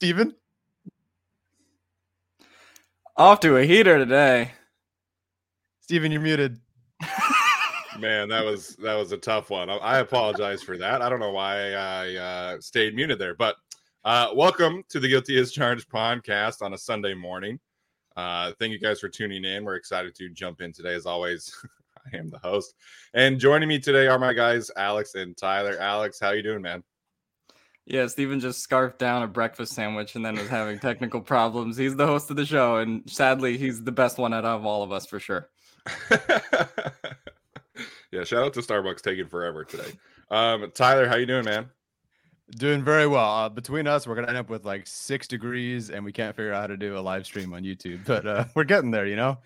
Steven? Off to a heater today. Steven, you're muted. Man, that was that was a tough one. I, I apologize for that. I don't know why I uh, stayed muted there, but uh, welcome to the Guilty as Charged podcast on a Sunday morning. Uh, thank you guys for tuning in. We're excited to jump in today. As always, I am the host, and joining me today are my guys Alex and Tyler. Alex, how you doing, man? Yeah, Steven just scarfed down a breakfast sandwich and then was having technical problems. He's the host of the show, and sadly, he's the best one out of all of us for sure. yeah, shout out to Starbucks taking forever today. Um, Tyler, how you doing, man? Doing very well. Uh, between us, we're gonna end up with like six degrees, and we can't figure out how to do a live stream on YouTube, but uh, we're getting there, you know.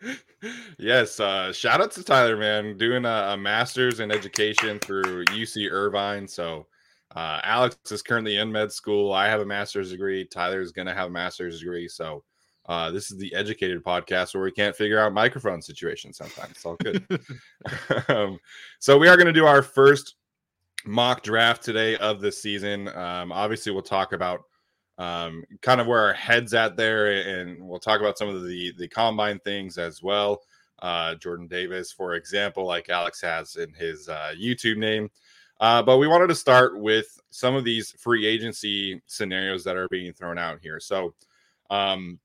yes, uh, shout out to Tyler, man, doing a, a master's in education through UC Irvine. So uh, Alex is currently in med school. I have a master's degree. Tyler is going to have a master's degree. So uh, this is the educated podcast where we can't figure out microphone situations sometimes. It's all good. um, so we are going to do our first mock draft today of the season. Um, obviously, we'll talk about um, kind of where our heads at there, and we'll talk about some of the the combine things as well. Uh, Jordan Davis, for example, like Alex has in his uh, YouTube name. Uh, but we wanted to start with some of these free agency scenarios that are being thrown out here. So, um,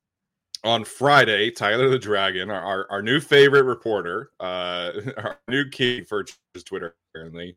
on Friday, Tyler the Dragon, our, our, our new favorite reporter, uh, our new king for Twitter, apparently,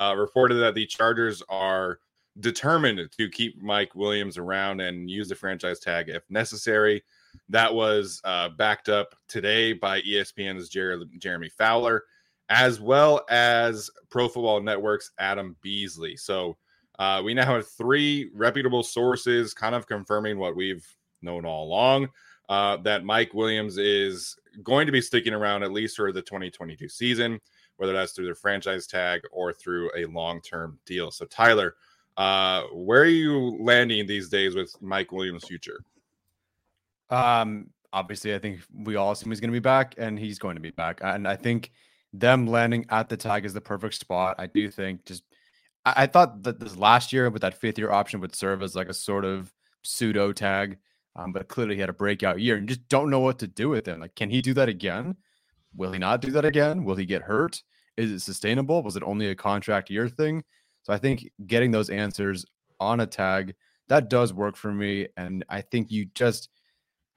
uh, reported that the Chargers are determined to keep Mike Williams around and use the franchise tag if necessary. That was uh, backed up today by ESPN's Jer- Jeremy Fowler as well as Pro Football Network's Adam Beasley. So uh, we now have three reputable sources kind of confirming what we've known all along uh, that Mike Williams is going to be sticking around at least for the 2022 season, whether that's through the franchise tag or through a long term deal. So, Tyler, uh, where are you landing these days with Mike Williams' future? Um, obviously, I think we all assume he's going to be back, and he's going to be back. And I think them landing at the tag is the perfect spot. I do think just I, I thought that this last year with that fifth year option would serve as like a sort of pseudo tag. Um, but clearly he had a breakout year and just don't know what to do with him. Like, can he do that again? Will he not do that again? Will he get hurt? Is it sustainable? Was it only a contract year thing? So I think getting those answers on a tag that does work for me. And I think you just,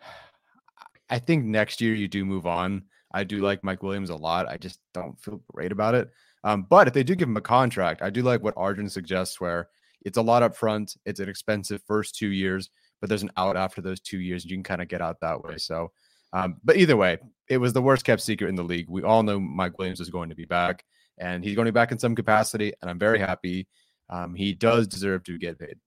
I think next year you do move on. I do like Mike Williams a lot. I just don't feel great about it. Um, but if they do give him a contract, I do like what Arjun suggests, where it's a lot up front. It's an expensive first two years, but there's an out after those two years. And you can kind of get out that way. So, um, but either way, it was the worst kept secret in the league. We all know Mike Williams is going to be back, and he's going to be back in some capacity. And I'm very happy. Um, he does deserve to get paid.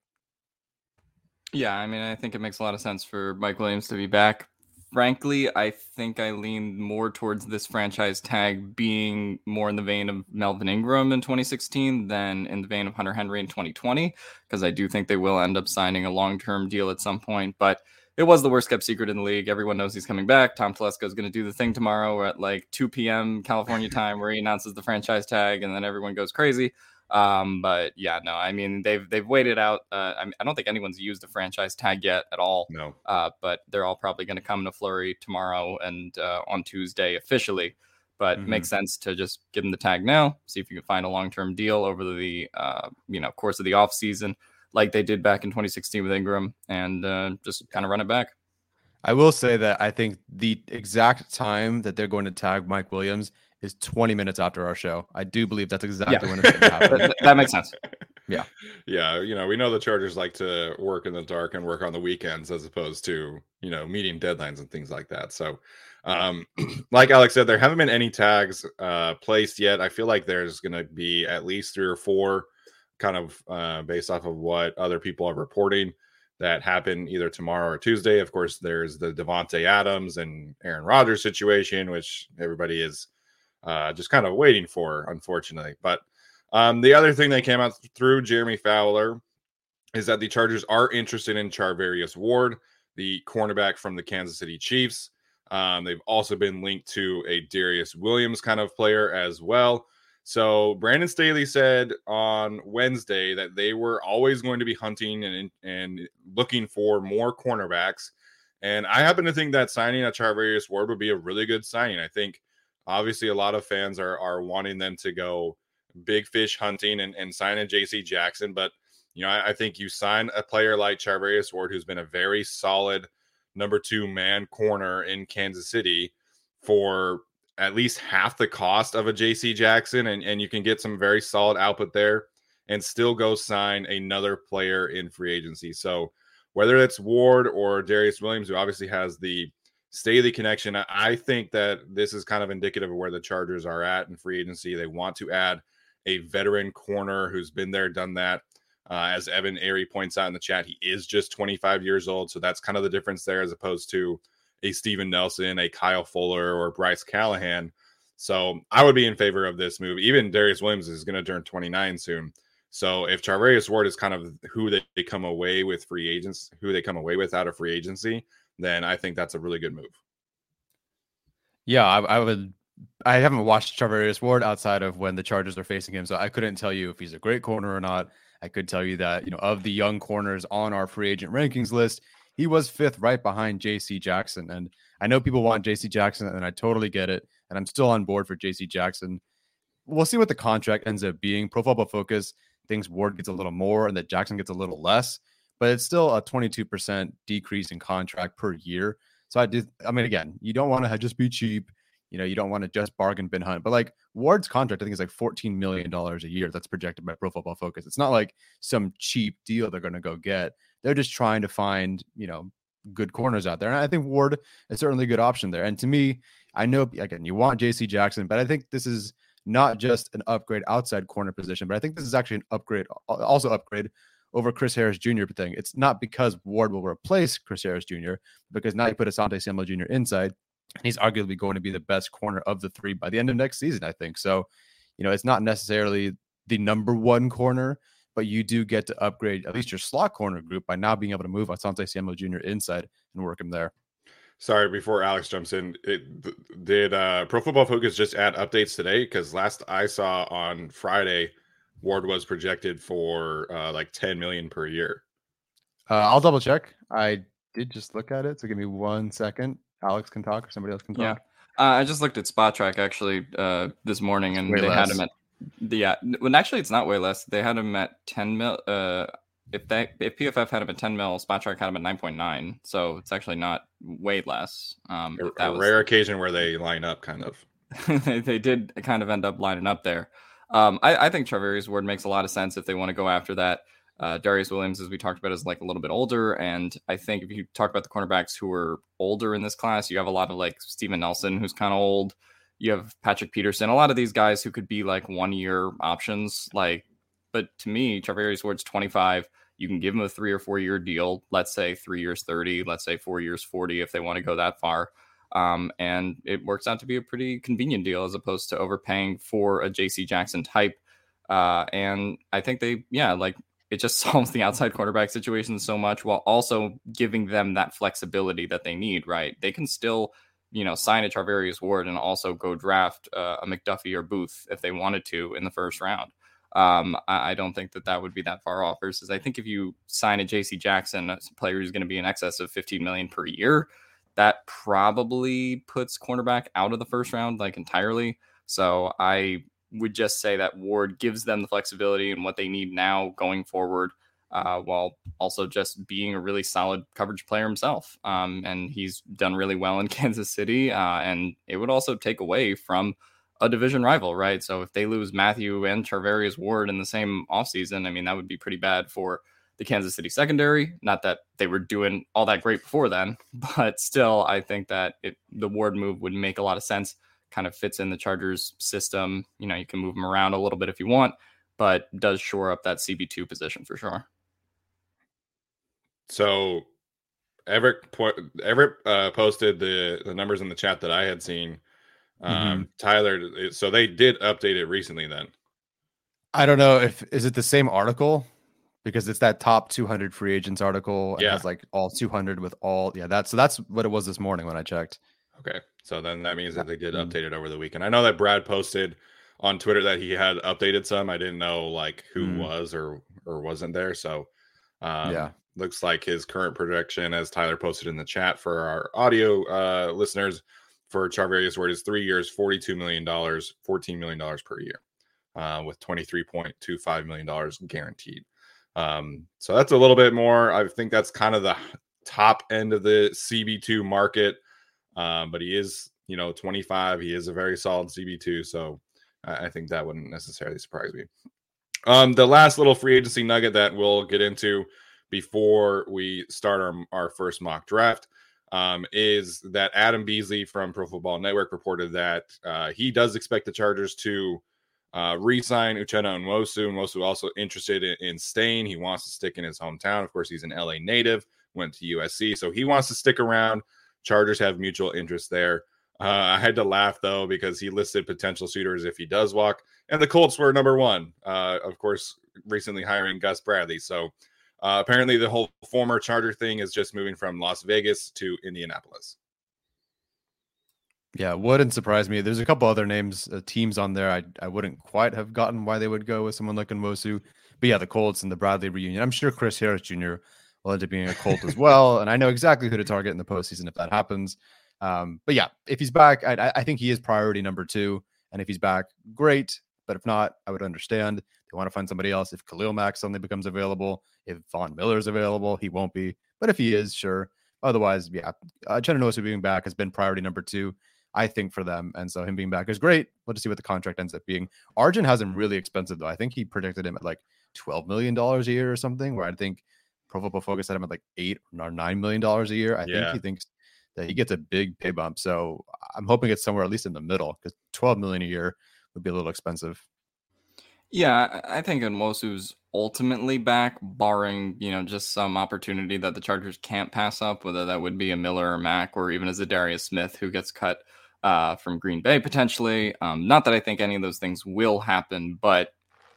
Yeah, I mean, I think it makes a lot of sense for Mike Williams to be back frankly, I think I lean more towards this franchise tag being more in the vein of Melvin Ingram in 2016 than in the vein of Hunter Henry in 2020, because I do think they will end up signing a long term deal at some point. But it was the worst kept secret in the league. Everyone knows he's coming back. Tom Telesco is going to do the thing tomorrow at like 2 p.m. California time where he announces the franchise tag and then everyone goes crazy. Um, but yeah, no, I mean they've they've waited out. Uh, I, mean, I don't think anyone's used the franchise tag yet at all. No. Uh, but they're all probably going to come in a flurry tomorrow and uh, on Tuesday officially. But Mm-hmm. makes sense to just give them the tag now. See if you can find a long term deal over the uh, you know course of the off season, like they did back in 2016 with Ingram, and uh, just kind of run it back. I will say that I think the exact time that they're going to tag Mike Williams is 20 minutes after our show. I do believe that's exactly when it's going to happen. that, that makes sense. Yeah. Yeah, you know, we know the Chargers like to work in the dark and work on the weekends as opposed to, you know, meeting deadlines and things like that. So, um, like Alex said, there haven't been any tags uh, placed yet. I feel like there's going to be at least three or four, kind of uh, based off of what other people are reporting that happen either tomorrow or Tuesday. Of course, there's the Davante Adams and Aaron Rodgers situation, which everybody is uh, just kind of waiting for, unfortunately. But um, the other thing that came out through Jeremy Fowler is that the Chargers are interested in Charvarius Ward, the cornerback from the Kansas City Chiefs. Um, they've also been linked to a Darious Williams kind of player as well. So Brandon Staley said on Wednesday that they were always going to be hunting and and looking for more cornerbacks. And I happen to think that signing a Charvarius Ward would be a really good signing. I think obviously a lot of fans are are wanting them to go big fish hunting and, and sign a JC Jackson. But you know, I, I think you sign a player like Charvarius Ward, who's been a very solid number two man corner in Kansas City for at least half the cost of a JC Jackson, and, and you can get some very solid output there and still go sign another player in free agency. So whether it's Ward or Darious Williams, who obviously has the Staley connection, I- I think that this is kind of indicative of where the Chargers are at in free agency. They want to add a veteran corner who's been there, done that. Uh, as Evan Airy points out in the chat, he is just 25 years old. So that's kind of the difference there as opposed to a Steven Nelson, a Kyle Fuller, or Bryce Callahan. So I would be in favor of this move. Even Darious Williams is going to turn 29 soon. So if Charvarius Ward is kind of who they, they come away with free agents, who they come away with out of free agency, then I think that's a really good move. Yeah, I, I would. I haven't watched Charvarius Ward outside of when the Chargers are facing him, so I couldn't tell you if he's a great corner or not. I could tell you that you know of the young corners on our free agent rankings list, he was fifth, right behind J.C. Jackson. And I know people want J.C. Jackson, and I totally get it. And I'm still on board for J.C. Jackson. We'll see what the contract ends up being. Pro Football Focus thinks Ward gets a little more and that Jackson gets a little less, but it's still a 22% decrease in contract per year. So I did. I mean, again, you don't want to just be cheap. You know, you don't want to just bargain bin hunt. But like Ward's contract, I think is like $14 million a year. That's projected by Pro Football Focus. It's not like some cheap deal they're going to go get. They're just trying to find, you know, good corners out there. And I think Ward is certainly a good option there. And to me, I know again, you want JC Jackson, but I think this is not just an upgrade outside corner position, but I think this is actually an upgrade, also upgrade over Chris Harris Jr. thing. It's not because Ward will replace Chris Harris Jr., because now you put Asante Samuel Jr. inside, and he's arguably going to be the best corner of the three by the end of next season, I think. So, you know, it's not necessarily the number one corner, but you do get to upgrade at least your slot corner group by now being able to move Asante Samuel Jr. inside and work him there. Sorry, before Alex jumps in, it, did uh, Pro Football Focus just add updates today? Because last I saw on Friday, Ward was projected for uh, like 10 million per year. Uh, I'll double check. I did just look at it, so give me one second. Alex can talk, or somebody else can Yeah. talk. Uh, I just looked at Spotrac actually uh, this morning, and Way they had him at yeah. Well, actually, it's not way less. They had him at ten mil. Uh, if they if PFF had him at ten mil, Spotrac had him at nine point nine. So it's actually not way less. Um, A, that a was- rare occasion where they line up, kind of. they, they did kind of end up lining up there. Um, I, I think Charvarius Ward makes a lot of sense if they want to go after that. Uh, Darious Williams, as we talked about, is like a little bit older, and I think if you talk about the cornerbacks who are older in this class, you have a lot of like Steven Nelson, who's kind of old. You have Patrick Peterson, a lot of these guys who could be like one year options. Like, but to me, Charvarius Ward's 25. You can give him a three or four year deal, let's say three years 30, let's say four years 40, if they want to go that far. Um, and it works out to be a pretty convenient deal as opposed to overpaying for a JC Jackson type. Uh, and I think they, yeah, like it just solves the outside quarterback situation so much while also giving them that flexibility that they need, right? They can still, you know, sign a Charvarius Ward and also go draft uh, a McDuffie or Booth if they wanted to in the first round. Um, I, I, don't think that that would be that far off. Versus, I think if you sign a J.C. Jackson, a player who's going to be in excess of 15 million per year, that probably puts cornerback out of the first round like entirely. So I would just say that Ward gives them the flexibility and what they need now going forward, uh, while also just being a really solid coverage player himself. Um, and he's done really well in Kansas City, uh, and it would also take away from a division rival, right? So if they lose Matthew and Charvarius Ward in the same offseason, I mean, that would be pretty bad for the Kansas City secondary. Not that they were doing all that great before then, but still, I think that it, the Ward move would make a lot of sense kind of fits in the Chargers system. You know, you can move them around a little bit if you want, but does shore up that CB2 position for sure. So Everett Everett uh, posted the the numbers in the chat that I had seen. Um, mm-hmm. Tyler, so they did update it recently. Then I don't know if is it the same article because it's that top 200 free agents article. And yeah, has like all 200 with all. Yeah, that's so that's what it was this morning when I checked. Okay. So then that means that they did update it over the weekend. I know that Brad posted on Twitter that he had updated some. I didn't know like who mm. was or or wasn't there. So um, yeah, looks like his current projection, as Tyler posted in the chat for our audio uh, listeners, for Charvarius Ward is three years, forty-two million dollars, fourteen million dollars per year, uh, with twenty-three point two five million dollars guaranteed. Um, so that's a little bit more. I think that's kind of the top end of the CB2 market. Um, but he is, you know, 25. He is a very solid CB2. So I, think that wouldn't necessarily surprise me. Um, the last little free agency nugget that we'll get into before we start our, our first mock draft um, is that Adam Beasley from Pro Football Network reported that uh, he does expect the Chargers to uh, re-sign Uchenna Nwosu. Nwosu also interested in, in, staying. He wants to stick in his hometown. Of course, he's an LA native, went to USC, so he wants to stick around. Chargers have mutual interest there. Uh, I had to laugh though because he listed potential suitors if he does walk, and the Colts were number one. Uh, of course, recently hiring Gus Bradley. So uh, apparently, the whole former Charger thing is just moving from Las Vegas to Indianapolis. Yeah, wouldn't surprise me. There's a couple other names, uh, teams on there. I I wouldn't quite have gotten why they would go with someone like Nwosu. But yeah, the Colts and the Bradley reunion. I'm sure Chris Harris Jr will end up being a Colt as well. And I know exactly who to target in the postseason if that happens. Um, but yeah, if he's back, I, I, think he is priority number two. And if he's back, great. But if not, I would understand. They want to find somebody else. If Khalil Mack suddenly becomes available, if Von is available, he won't be. But if he is, sure. Otherwise, yeah, uh, Chenanosa being back has been priority number two, I think, for them. And so him being back is great. We'll just see what the contract ends up being. Arjun has him really expensive, though. I think he predicted him at like $12 million a year or something, where I think – Pro Football Focus had him at like eight or nine million dollars a year. I yeah. think he thinks that he gets a big pay bump. So I'm hoping it's somewhere at least in the middle because 12 million a year would be a little expensive. Yeah, I think Nwosu's ultimately back, barring you know just some opportunity that the Chargers can't pass up, whether that would be a Miller or Mack, or even as Za'Darius Smith who gets cut uh, from Green Bay potentially. Um, not that I think any of those things will happen, but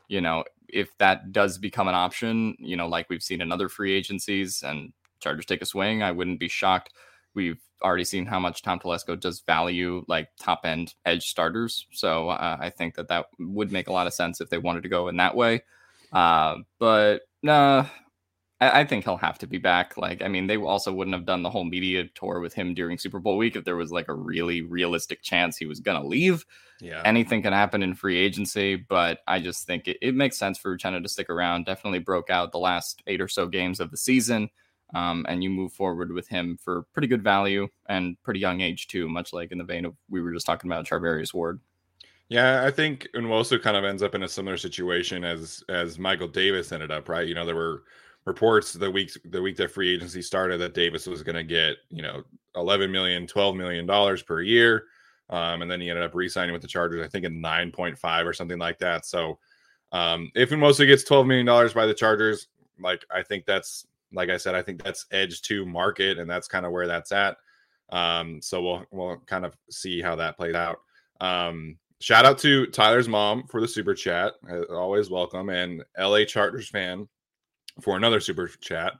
you know if that does become an option, you know, like we've seen in other free agencies and Chargers take a swing, I wouldn't be shocked. We've already seen how much Tom Telesco does value like top end edge starters. So uh, I think that that would make a lot of sense if they wanted to go in that way. Uh, but nah, I, I, think he'll have to be back. Like, I mean, they also wouldn't have done the whole media tour with him during Super Bowl week if there was like a really realistic chance he was going to leave. Yeah. Anything can happen in free agency, but I just think it, it makes sense for Uchenna to stick around. Definitely broke out the last eight or so games of the season. Um, and you move forward with him for pretty good value and pretty young age too, much like in the vein of we were just talking about Charvarius Ward. Yeah, I think Nwosu kind of ends up in a similar situation as as Michael Davis ended up, right? You know, there were reports the week the week that free agency started that Davis was going to get you know 11 million 12 million dollars per year um, and then he ended up re-signing with the Chargers I think in 9.5 or something like that so um, if he mostly gets 12 million dollars by the Chargers like I think that's like I said, I think that's edge to market, and that's kind of where that's at. Um, so we'll we'll kind of see how that played out. Um, shout out to Tyler's mom for the super chat, always welcome, and LA Chargers fan for another super chat,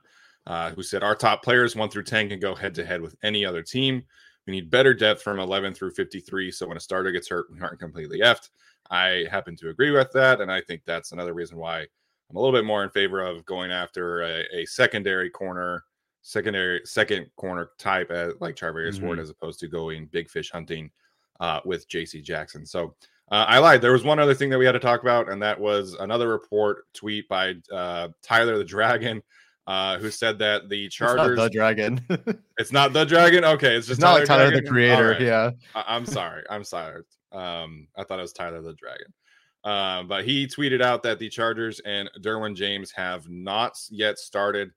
uh, who said our top players one through ten can go head to head with any other team. We need better depth from 11 through 53. So when a starter gets hurt, we aren't completely effed. I happen to agree with that, and I think that's another reason why I'm a little bit more in favor of going after a, a secondary corner secondary second corner type as like Charvarius mm-hmm. Ward as opposed to going big fish hunting uh, with JC Jackson. So uh, I lied. There was one other thing that we had to talk about, and that was another report tweet by uh, Tyler the Dragon. Uh, who said that the Chargers? the Dragon. it's not the Dragon. Okay, it's just it's not like Tyler Dragon? the Creator. Right. Yeah, I- am sorry. I'm sorry. Um, I thought it was Tyler the Dragon. Uh, but he tweeted out that the Chargers and Derwin James have not yet started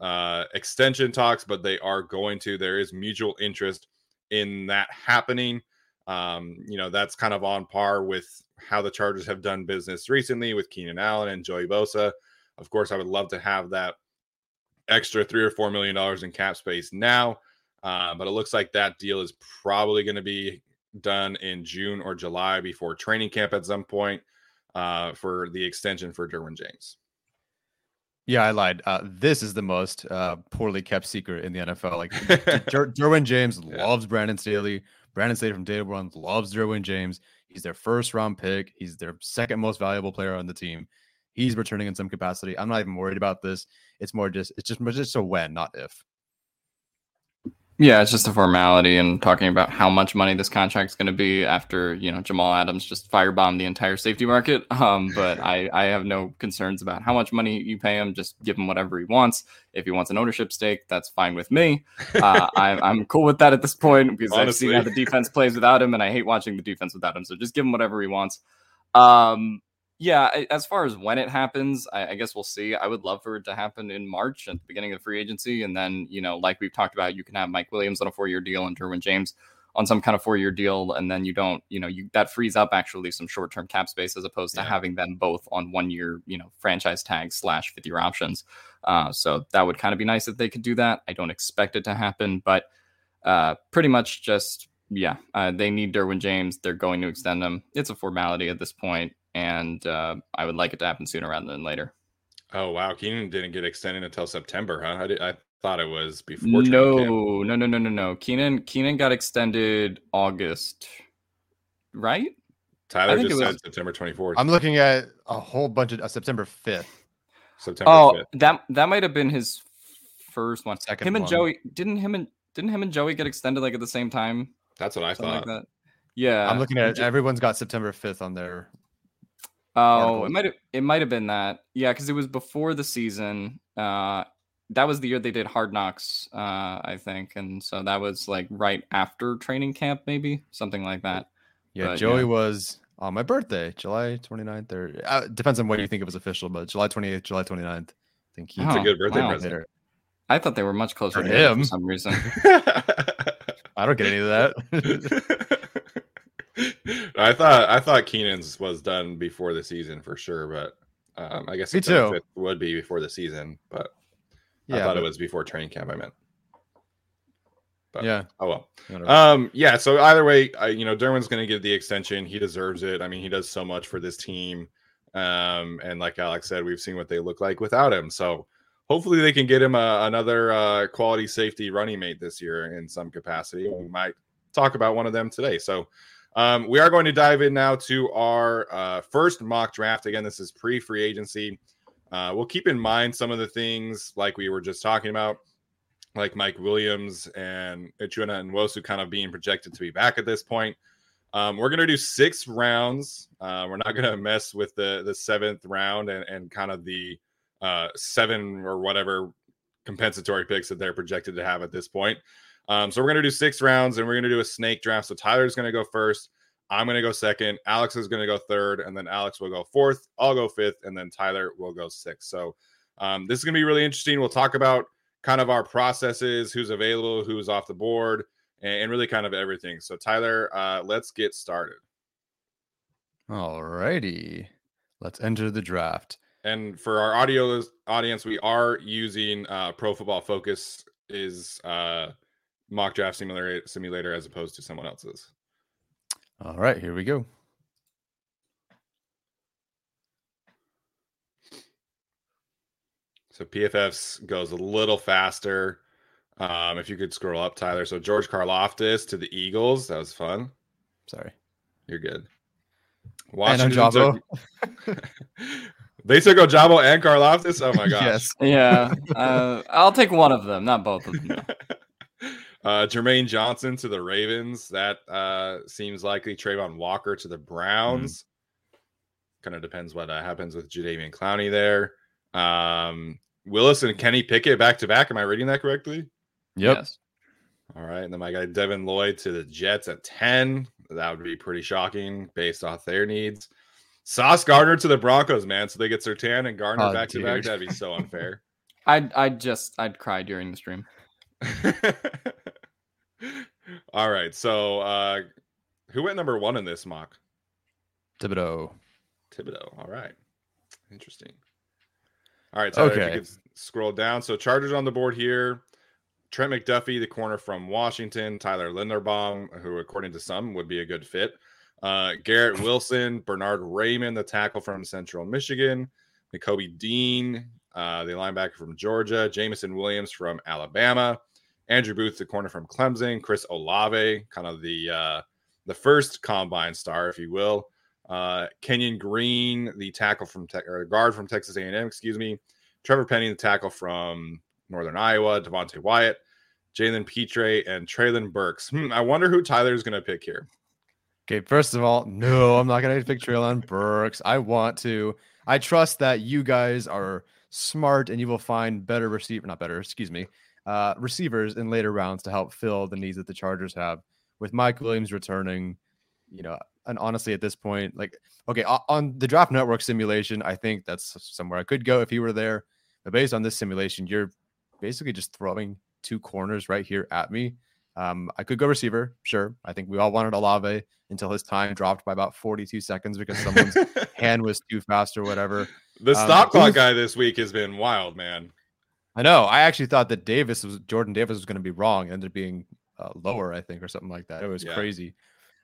uh, extension talks, but they are going to. There is mutual interest in that happening. Um, you know, that's kind of on par with how the Chargers have done business recently with Keenan Allen and Joey Bosa. Of course, I would love to have that extra three or four million dollars in cap space now, uh, but it looks like that deal is probably going to be done in June or July before training camp at some point uh, for the extension for Derwin James. Yeah, I lied. Uh, this is the most uh, poorly kept secret in the NFL. Like Der- Derwin James yeah. loves Brandon Staley. Brandon Staley from day one loves Derwin James. He's their first round pick. He's their second most valuable player on the team. He's returning in some capacity. I'm not even worried about this. It's more just it's just it's just a when, not if. Yeah, it's just a formality and talking about how much money this contract is going to be after you know Jamal Adams just firebombed the entire safety market. Um, but I I have no concerns about how much money you pay him. Just give him whatever he wants. If he wants an ownership stake, that's fine with me. Uh, I'm I'm cool with that at this point because Honestly. I've seen how the defense plays without him, and I hate watching the defense without him. So just give him whatever he wants. Um, yeah, as far as when it happens, I, I, guess we'll see. I would love for it to happen in March at the beginning of free agency, and then you know, like we've talked about, you can have Mike Williams on a four-year deal and Derwin James on some kind of four-year deal, and then you don't, you know, you that frees up actually some short-term cap space as opposed to having them both on one-year, you know, franchise tag slash fifth-year options. Uh, so that would kind of be nice if they could do that. I don't expect it to happen, but uh, pretty much just yeah, uh, they need Derwin James. They're going to extend him. It's a formality at this point and uh, I would like it to happen sooner rather than later. Oh wow, Keenan didn't get extended until September, huh? I, did, I thought it was before. No, no, no, no, no, no. Keenan Keenan got extended August, right? Tyler just said September 24th. I'm looking at a whole bunch of uh, September 5th. September. Oh, 5th. that that might have been his first one. Second him and one. Joey didn't him and didn't him and Joey get extended like at the same time? That's what I Something thought. Like yeah, I'm looking at everyone's got September 5th on their Oh, it might have it might have been that. Yeah, because it was before the season. Uh that was the year they did hard knocks, uh, I think. And so that was like right after training camp, maybe something like that. Yeah, but, Joey yeah. was on my birthday, July 29th, or uh, depends on when you think it was official, but July 28th, July 29th. I think he's oh, a good birthday wow. present. I thought they were much closer for to him for some reason. I don't get any of that. I thought I thought Keenan's was done before the season for sure, but um, I guess Me too. it would be before the season, but yeah, I thought but... it was before training camp. I meant. But, yeah. Oh well. Um. Yeah. So either way, I, you know, Derwin's going to get the extension. He deserves it. I mean, he does so much for this team. Um. And like Alex said, we've seen what they look like without him. So hopefully they can get him a, another uh, quality safety running mate this year in some capacity. We might talk about one of them today. So um, we are going to dive in now to our uh, first mock draft. Again, this is pre free agency. Uh, we'll keep in mind some of the things like we were just talking about, like Mike Williams and Uchenna Nwosu kind of being projected to be back at this point. Um, we're going to do six rounds. Uh, we're not going to mess with the the seventh round and, and kind of the uh, seven or whatever compensatory picks that they're projected to have at this point. Um, so we're gonna do six rounds and we're gonna do a snake draft. So Tyler's gonna go first. I'm gonna go second. Alex is gonna go third, and then Alex will go fourth. I'll go fifth, and then Tyler will go sixth. So um, this is gonna be really interesting. We'll talk about kind of our processes, who's available, who's off the board, and, and really kind of everything. So Tyler, uh, let's get started. All righty, let's enter the draft. And for our audio audience, we are using uh, Pro Football Focus is uh, mock draft simulator simulator as opposed to someone else's. All right, here we go. So PFFs goes a little faster. Um, if you could scroll up, Tyler. So George Karlaftis to the Eagles. That was fun. Sorry. You're good. Washington took, they took Ojabo and Karlaftis. Oh my gosh. yes. Yeah. Uh, I'll take one of them, not both of them. uh, Jermaine Johnson to the Ravens. That uh, seems likely. Travon Walker to the Browns. Mm-hmm. Kind of depends what uh, happens with Jadeveon Clowney there. Um, Willis and Kenny Pickett back to back. Am I reading that correctly? Yep. Yes. All right. And then my guy Devin Lloyd to the Jets at 10. That would be pretty shocking based off their needs. Sauce Gardner to the Broncos, man. So they get Surtain and Gardner oh, back dude. to back. That'd be so unfair. I'd I'd just I'd cry during the stream. All right. So uh who went number one in this mock? Thibodeaux. Thibodeaux. All right. Interesting. All right. So okay. if you could scroll down. So Chargers on the board here. Trent McDuffie, the corner from Washington, Tyler Linderbaum, who according to some would be a good fit. Uh, Garrett Wilson, Bernard Raimann, the tackle from Central Michigan, Nakobe Dean, uh, the linebacker from Georgia, Jameson Williams from Alabama, Andrew Booth, the corner from Clemson, Chris Olave, kind of the uh, the first combine star, if you will. Uh, Kenyon Green, the tackle from te- or guard from Texas A&M, excuse me. Trevor Penning, the tackle from Northern Iowa, Devonte Wyatt, Jalen Pitre, and Treylon Burks. Hmm, I wonder who Tyler's going to pick here. Okay, first of all, no, I'm not going to pick Treylon Burks. I want to. I trust that you guys are smart and you will find better receiver, not better, excuse me, uh, receivers in later rounds to help fill the needs that the Chargers have. With Mike Williams returning, you know, and honestly, at this point, like, okay, on the draft network simulation, I think that's somewhere I could go if he were there. But based on this simulation, you're basically just throwing two corners right here at me. Um, I could go receiver, sure. I think we all wanted Olave until his time dropped by about 42 seconds because someone's hand was too fast or whatever. The um, stop clock guy this week has been wild, man. I know. I actually thought that Davis was Jordan Davis was going to be wrong, ended up being uh, lower, I think, or something like that. It was yeah. crazy.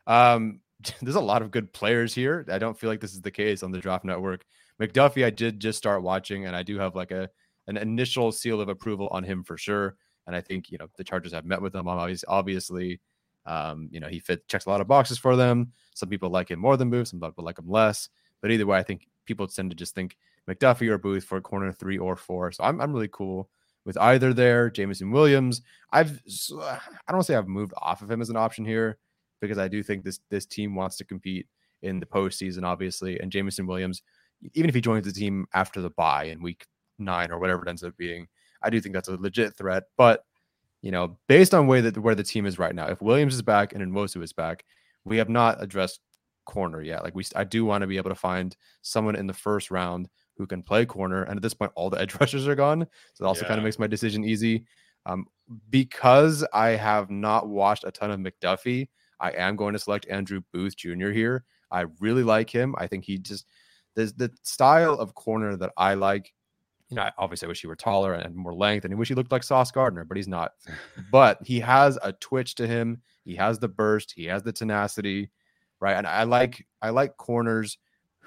Um, there's a lot of good players here. I don't feel like this is the case on the draft network. McDuffie, I did just start watching, and I do have like a an initial seal of approval on him for sure. And I think you know the Chargers have met with him. Obviously, obviously, um, you know he fit checks a lot of boxes for them. Some people like him more than Booth, some people like him less. But either way, I think people tend to just think McDuffie or Booth for corner three or four. So I'm I'm really cool with either there. Jameson Williams, I've I don't say I've moved off of him as an option here because I do think this this team wants to compete in the postseason, obviously. And Jameson Williams, even if he joins the team after the bye in week nine or whatever it ends up being, I do think that's a legit threat. But you know, based on way that where the team is right now, if Williams is back and Nwosu is back, we have not addressed corner yet. Like we, I do want to be able to find someone in the first round who can play corner. And at this point, all the edge rushers are gone, so it also yeah. kind of makes my decision easy. Um, because I have not watched a ton of McDuffie, I am going to select Andrew Booth Jr. here. I really like him. I think he just there's the style of corner that I like. You know, obviously I wish he were taller and more length, and I wish he looked like Sauce Gardner, but he's not. but he has a twitch to him. He has the burst. He has the tenacity, right? And I like I like corners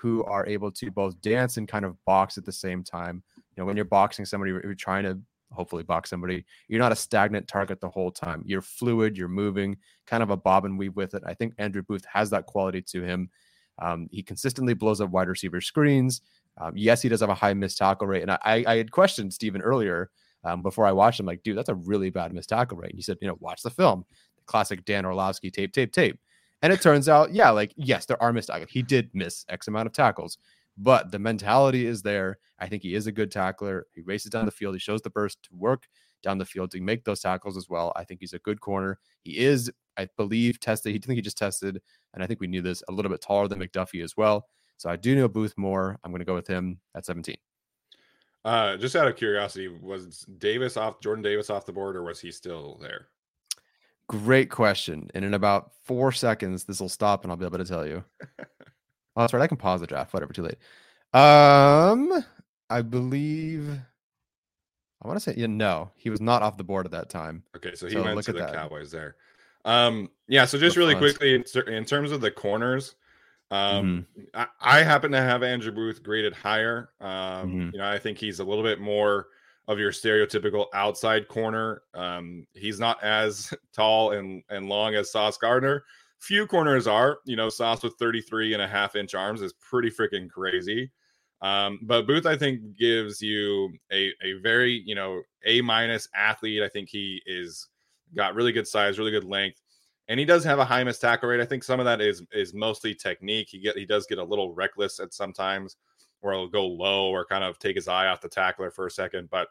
who are able to both dance and kind of box at the same time. You know, when you're boxing somebody, you're trying to hopefully box somebody. You're not a stagnant target the whole time. You're fluid, you're moving, kind of a bob and weave with it. I think Andrew Booth has that quality to him. Um, he consistently blows up wide receiver screens. Um, yes, he does have a high missed tackle rate. And I, I had questioned Stephen earlier um, before I watched him, like, dude, that's a really bad missed tackle rate. And he said, you know, watch the film. The classic Dan Orlovsky tape, tape, tape. And it turns out, yeah, like, yes, there are missed tackles. He did miss X amount of tackles but the mentality is there. I think he is a good tackler. He races down the field. He shows the burst to work down the field to make those tackles as well. I think he's a good corner. He is, I believe, tested. He think he just tested, and I think we knew this a little bit taller than McDuffie as well. So I do know Booth more. I'm going to go with him at 17. Uh, just out of curiosity, was Davis off Jordan Davis off the board, or was he still there? Great question. And in about four seconds, this will stop, and I'll be able to tell you. Oh, that's right. I can pause the draft. Whatever. Too late. Um, I believe. I want to say yeah, no, he was not off the board at that time. Okay, so he So went look to at the that. Cowboys there. Um, yeah. So just The really front. quickly in, in terms of the corners, um, Mm-hmm. I, I happen to have Andrew Booth graded higher. Um, Mhm. you know, I think he's a little bit more of your stereotypical outside corner. Um, he's not as tall and and long as Sauce Gardner. Few corners are, you know, Sauce with 33 and a half inch arms is pretty freaking crazy. Um, but Booth, I think, gives you a, a very, you know, A minus athlete. I think he is got really good size, really good length, and he does have a high miss tackle rate. I think some of that is is mostly technique. He get he does get a little reckless at sometimes, where he'll go low or kind of take his eye off the tackler for a second. But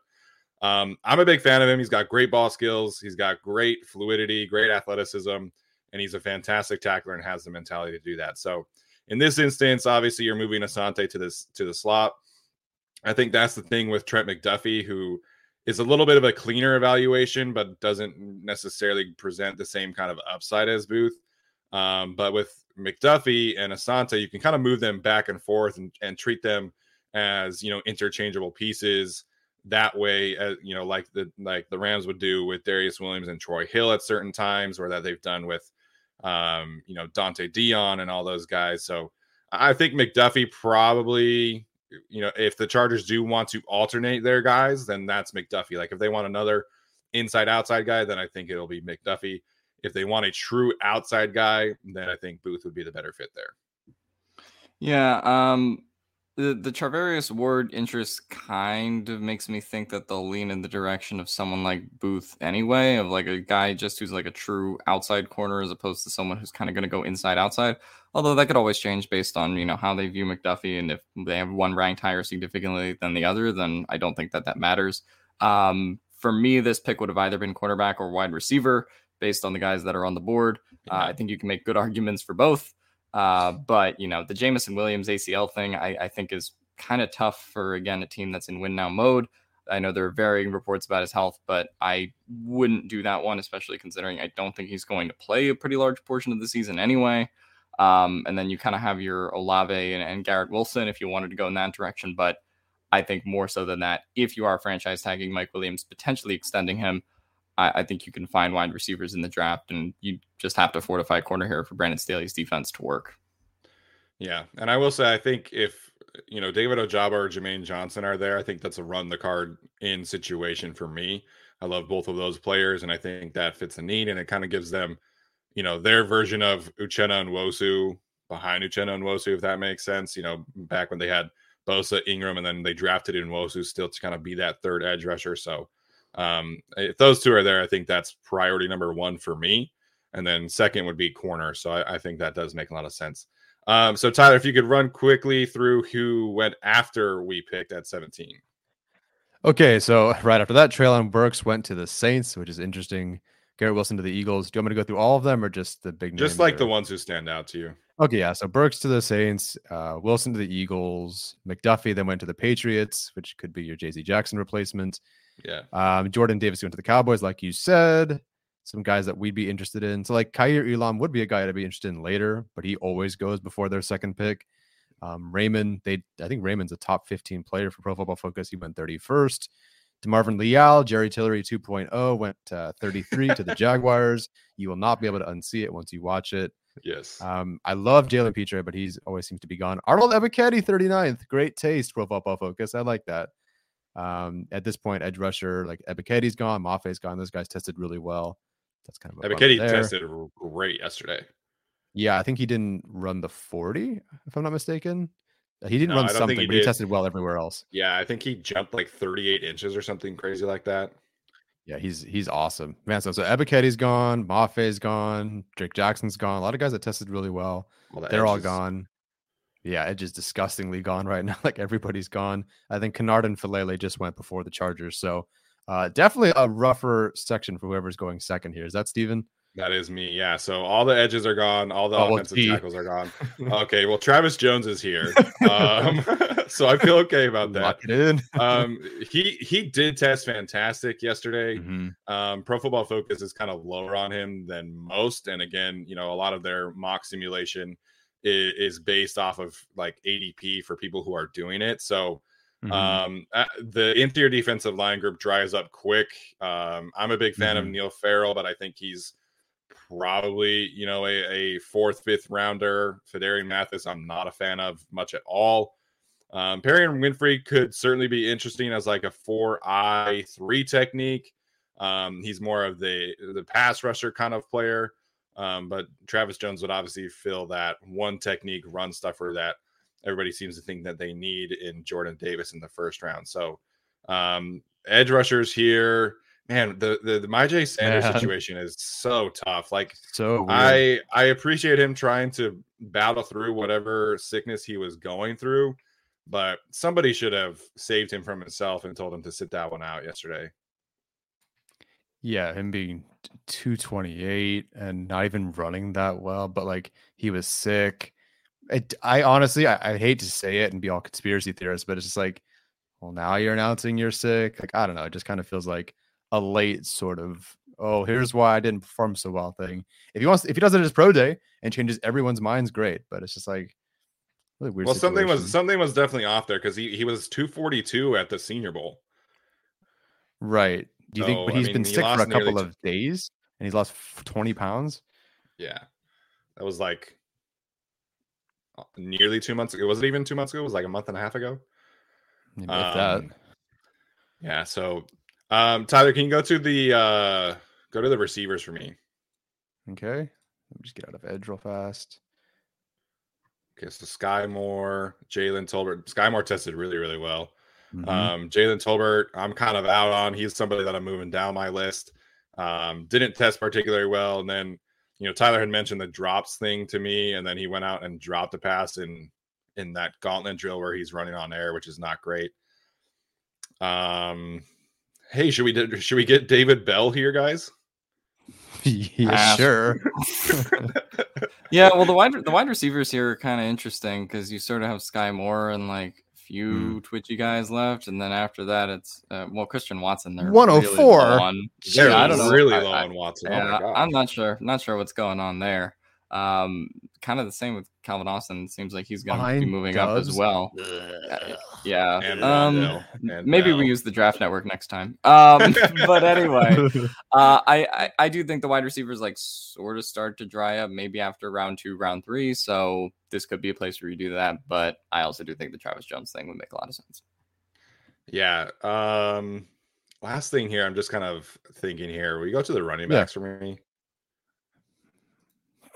um, I'm a big fan of him. He's got great ball skills. He's got great fluidity, great athleticism, and he's a fantastic tackler and has the mentality to do that. So in this instance, obviously you're moving Asante to this to the slot. I think that's the thing with Trent McDuffie, who is a little bit of a cleaner evaluation, but doesn't necessarily present the same kind of upside as Booth. Um, but with McDuffie and Asante, you can kind of move them back and forth and, and treat them as you know interchangeable pieces. That way, uh, you know, like the like the Rams would do with Darious Williams and Troy Hill at certain times, or that they've done with um, you know Dont'e Deayon and all those guys. So I think McDuffie probably, you know, if the Chargers do want to alternate their guys, then that's McDuffie. Like if they want another inside outside guy, then I think it'll be McDuffie. If they want a true outside guy, then I think Booth would be the better fit there. Yeah, um the the Charvarius Ward interest kind of makes me think that they'll lean in the direction of someone like Booth anyway, of like a guy just who's like a true outside corner as opposed to someone who's kind of going to go inside outside. Although that could always change based on you know how they view McDuffie and if they have one ranked higher significantly than the other, then I don't think that that matters. Um, for me, this pick would have either been quarterback or wide receiver based on the guys that are on the board. Uh, I think you can make good arguments for both. Uh, but you know, the Jameson Williams ACL thing, I, I think is kind of tough for again a team that's in win now mode. I know there are varying reports about his health, but I wouldn't do that one, especially considering I don't think he's going to play a pretty large portion of the season anyway. Um, and then you kind of have your Olave and, and Garrett Wilson if you wanted to go in that direction. But I think more so than that, if you are franchise tagging Mike Williams, potentially extending him, I, I think you can find wide receivers in the draft, and you just have to fortify corner here for Brandon Staley's defense to work. Yeah, and I will say I think if you know David Ojabo or Jermaine Johnson are there, I think that's a run the card in situation for me. I love both of those players, and I think that fits the need, and it kind of gives them, you know, their version of Uchenna Nwosu behind Uchenna Nwosu, if that makes sense. You know, back when they had Bosa, Ingram, and then they drafted in Wosu still to kind of be that third edge rusher. So um, if those two are there, I think that's priority number one for me. And then second would be corner. So I, I think that does make a lot of sense. Um, so Tyler, if you could run quickly through who went after we picked at 17. Okay, so right after that, Treylon Burks went to the Saints, which is interesting. Garrett Wilson to the Eagles. Do you want me to go through all of them or just the big Just like the ones who stand out to you. Okay, yeah. So Burks to the Saints, uh, Wilson to the Eagles, McDuffie then went to the Patriots, which could be your J.C. Jackson replacement. Yeah. Um, Jordan Davis went to the Cowboys, like you said. Some guys that we'd be interested in. So like Kaiir Elam would be a guy to be interested in later, but he always goes before their second pick. Um, Raimann, they I think Raimann's a top 15 player for Pro Football Focus. He went 31st. DeMarvin Leal, Jerry Tillery 2.0 went uh, 33 to the Jaguars. You will not be able to unsee it once you watch it. Yes. Um, I love Jalen Pitre, but he's always seems to be gone. Arnold Ebiketie, 39th. Great taste, Pro Football Focus. I like that. Um, at this point, edge rusher like Ebiketie's gone, Mafe's gone. Those guys tested really well. That's kind of Ebiketti tested great yesterday. Yeah, I think he didn't run the 40, if I'm not mistaken. Uh, He didn't No, run I don't think something, he but he tested well everywhere else. Yeah, I think he jumped like 38 inches or something crazy like that. Yeah, he's he's awesome. Man, so so Ebiketie's gone, Mafe's gone, Drake Jackson's gone. A lot of guys that tested really well. The They're all gone. Yeah, Edge is disgustingly gone right now. Like everybody's gone. I think Kennard and Falele just went before the Chargers. So uh, definitely a rougher section for whoever's going second here. Is that Steven? That is me. Yeah. So all the edges are gone. All the Oh, offensive tackles are gone. Okay. Well, Travis Jones is here. Um, so I feel okay about that. Lock it in. Um, he he did test fantastic yesterday. Mhm. Um, Pro Football Focus is kind of lower on him than most, and again, you know, a lot of their mock simulation is, based off of like ADP for people who are doing it. So Mhm. Um, uh, the interior defensive line group dries up quick. Um, I'm a big fan of Mhm. Neil Farrell, but I think he's probably you know a, a fourth, fifth rounder. Phidarian Mathis, I'm not a fan of much at all. Um, Perrion Winfrey could certainly be interesting as like a four I three technique. Um, he's more of the the pass rusher kind of player. Um, but Travis Jones would obviously fill that one technique run stuffer that everybody seems to think that they need in Jordan Davis in the first round. So um edge rushers here. Man, the the, the Myjai Sanders Man. situation is so tough. Like So weird. I I appreciate him trying to battle through whatever sickness he was going through, but somebody should have saved him from himself and told him to sit that one out yesterday. Yeah, him being 228 and not even running that well, but like he was sick. It, I honestly, I, I hate to say it and be all conspiracy theorist, but it's just like, well, now you're announcing you're sick. Like, I don't know. It just kind of feels like a late sort of, oh, here's why I didn't perform so well thing. If he wants, if he does it his pro day and changes everyone's minds, great. But it's just like, really weird. well, something was something was definitely off there because he, he was 242 at the senior bowl. right. Do you think, So, but I he's mean, been he sick for a couple of days and he's lost 20 pounds. Yeah. That was like uh, nearly two months ago. Was it even two months ago? It was like a month and a half ago. Maybe if that. Um, Yeah. So um Tyler, can you go to the uh go to the receivers for me? Okay. Let me just get out of edge real fast. Okay, so Skyy Moore, Jalen Tolbert. Skyy Moore tested really, really well. Mhm. Um, Jalen Tolbert, I'm kind of out on. He's somebody that I'm moving down my list. Um, didn't test particularly well. And then, you know, Tyler had mentioned the drops thing to me, and then he went out and dropped a pass in in that gauntlet drill where he's running on air, which is not great. Um, hey, should we do- should we get David Bell here, guys? yeah, Ah. sure. Yeah, well, the wide the wide receivers here are kind of interesting because you sort of have Skyy Moore and like few twitchy guys left, and then after that, it's uh, well Christian Watson. They're really low 104. on. Yeah, I don't know. really I- low I- on Watson. oh Yeah, my god. I'm not sure. Not sure what's going on there. Um, kind of the same with Calvin Austin. It seems like he's going to be Behind moving up as Dobbs? well. Yeah. And um, Rondell, and maybe Bell. we use the draft network next time. Um, but anyway, uh, I, I I do think the wide receivers like sort of start to dry up maybe after round two, round three. So this could be a place where you do that. But I also do think the Travis Jones thing would make a lot of sense. Yeah. Um last thing here, I'm just kind of thinking here. We go to the running Yeah. backs for me.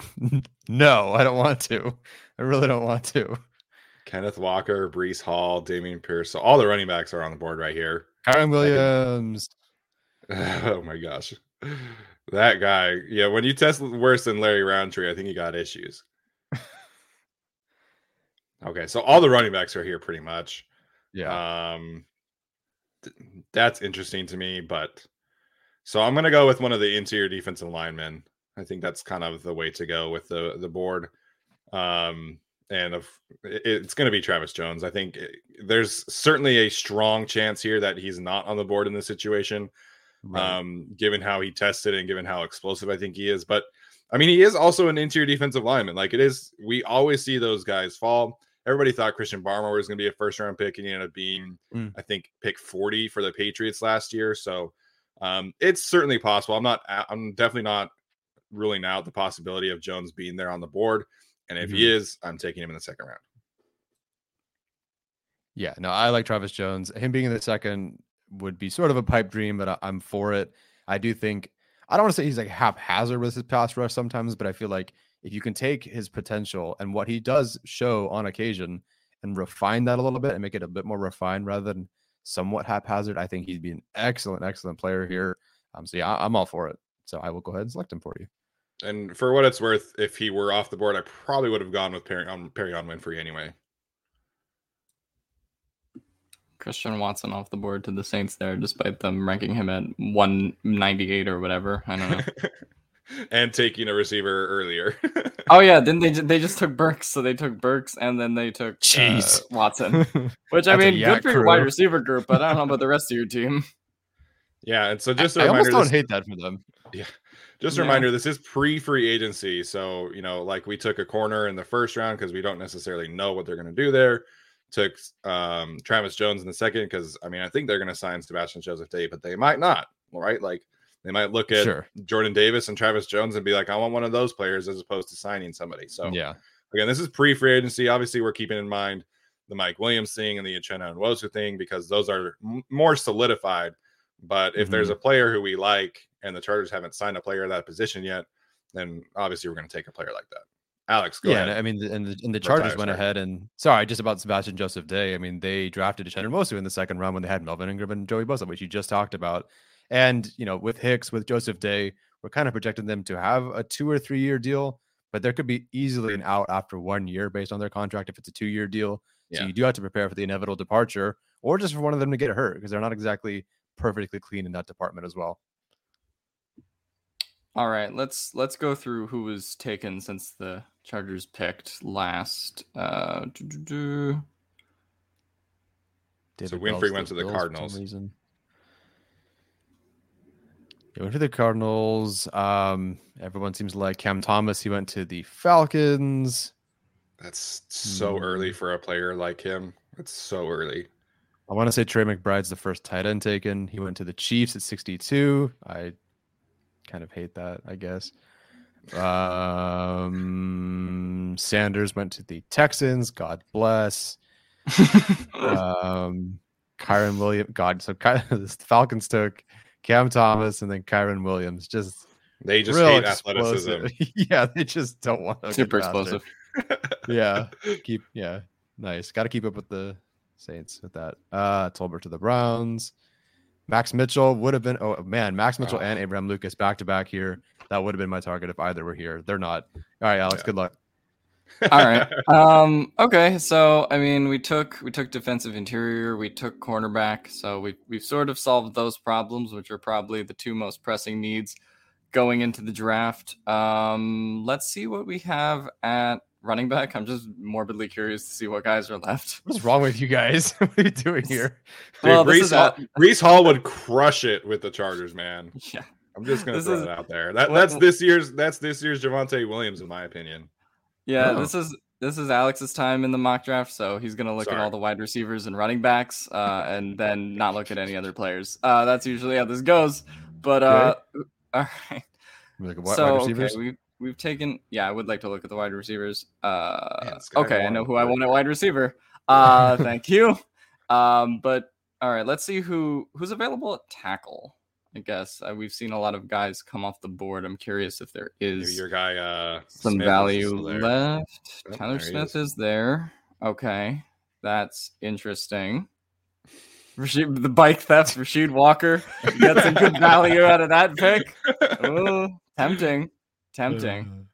no, I don't want to. I really don't want to. Kenneth Walker, Breece Hall, Dameon Pierce. So all the running backs are on the board right here. Kyren Williams. oh my gosh. That guy. Yeah, when you test worse than Larry Rountree, I think he got issues. okay, so all the running backs are here pretty much. Yeah. Um, th- that's interesting to me, but so I'm gonna go with one of the interior defensive linemen. I think that's kind of the way to go with the the board. Um, and of it's going to be Travis Jones. I think it- there's certainly a strong chance here that he's not on the board in this situation, right. um, given how he tested and given how explosive I think he is. But I mean, he is also an interior defensive lineman. Like it is, we always see those guys fall. Everybody thought Christian Barmore was going to be a first round pick, and he ended up being, Mm. I think, pick 40 for the Patriots last year. So um, it's certainly possible. I'm not, I'm definitely not ruling out the possibility of Jones being there on the board. And if he is, I'm taking him in the second round. Yeah, no, I like Travis Jones. Him being in the second would be sort of a pipe dream, but I, I'm for it. I do think I don't want to say he's like haphazard with his pass rush sometimes, but I feel like if you can take his potential and what he does show on occasion and refine that a little bit and make it a bit more refined rather than somewhat haphazard, I think he'd be an excellent, excellent player here. Um, so yeah, I, I'm all for it. So I will go ahead and select him for you. And for what it's worth, if he were off the board, I probably would have gone with Perrion Perry on Winfrey anyway. Christian Watson off the board to the Saints there, despite them ranking him at 198 or whatever. I don't know. and taking a receiver earlier. oh yeah, then they they just took Burks, so they took Burks and then they took uh, Jeez. Watson. Which I mean, good for your wide receiver group, but I don't know about the rest of your team. yeah, and so just I almost don't this, hate that for them. Just a Yeah. reminder, this is pre-free agency. So you know, like we took a corner in the first round because we don't necessarily know what they're going to do there. took um, Travis Jones in the second because I mean I think they're going to sign Sebastian Joseph Day, but they might not. Right? Like they might look at Sure. Jordan Davis and Travis Jones and be like, I want one of those players as opposed to signing somebody. So Yeah. again, this is pre free agency. Obviously, we're keeping in mind the Mike Williams thing and the Uchenna Nwosu thing because those are m- more solidified. But if there's a player who we like and the Chargers haven't signed a player at that position yet, then obviously we're going to take a player like that. Alex, go yeah, ahead. I mean, and the, and the Chargers went ahead and sorry, just about Sebastian Joseph Day. I mean, they drafted Uchenna Nwosu in the second round when they had Melvin Ingram and Joey Bosa, which you just talked about. And you know, with Hicks, with Joseph Day, we're kind of projecting them to have a two or three year deal, but there could be easily an out after one year based on their contract if it's a two year deal. So Yeah. you do have to prepare for the inevitable departure, or just for one of them to get hurt because they're not exactly perfectly clean in that department as well. All right, let's let's go through who was taken since the Chargers picked last. Uh, doo-doo-doo. Winfrey went to the Bills for some Cardinals. reason. He went to the Cardinals. Um, everyone seems to like Cam Thomas. He went to the Falcons. That's so early Mm. for a player like him. It's so early. I want to say Trey McBride's the first tight end taken. He went to the Chiefs at 62. I kind of hate that, I guess. Um, Sanders went to the Texans. God bless. um, Kyren Williams. God, so Ky- the Falcons took Cam Thomas and then Kyren Williams. Just They just real hate explosive. athleticism. yeah, they just don't want to. Super explosive. Yeah, keep. Yeah, nice. Got to keep up with the Saints with that. Uh, Tolbert to the Browns. Max Mitchell would have been. Oh man, Max Mitchell and. Abraham Lucas back to back here. That would have been my target if either were here. They're not. All right, Alex. Yeah. Good luck. All right. Um, okay. So I mean, we took we took defensive interior, we took cornerback. So we we've sort of solved those problems, which are probably the two most pressing needs going into the draft. Um, let's see what we have at running back. I'm just morbidly curious to see what guys are left. What's wrong with you guys? what are you doing here? Dude, Well, Reese, Hall, Reese Hall would crush it with the Chargers, man. Yeah. I'm just gonna This throw is- it out there. That what- that's this year's that's this year's Javonte Williams, in my opinion. Yeah, Oh. this is this is Alex's time in the mock draft, so he's gonna look at all the wide receivers and running backs, uh, and then not look at any other players. Uh, that's usually how this goes. But uh, all right. Like, what, so wide receivers? okay, we've we've taken. Yeah, I would like to look at the wide receivers. Uh, Man, okay, I know who I want at wide receiver. Uh, thank you. Um, but all right, let's see who who's available at tackle. I guess uh, we've seen a lot of guys come off the board. I'm curious if there is your guy uh some Smith value left. Oh, Tyler Smith is. is. there. Okay, that's interesting. Rasheed, the bike theft, Rasheed Walker. Got some good value out of that pick. Oh, tempting, tempting.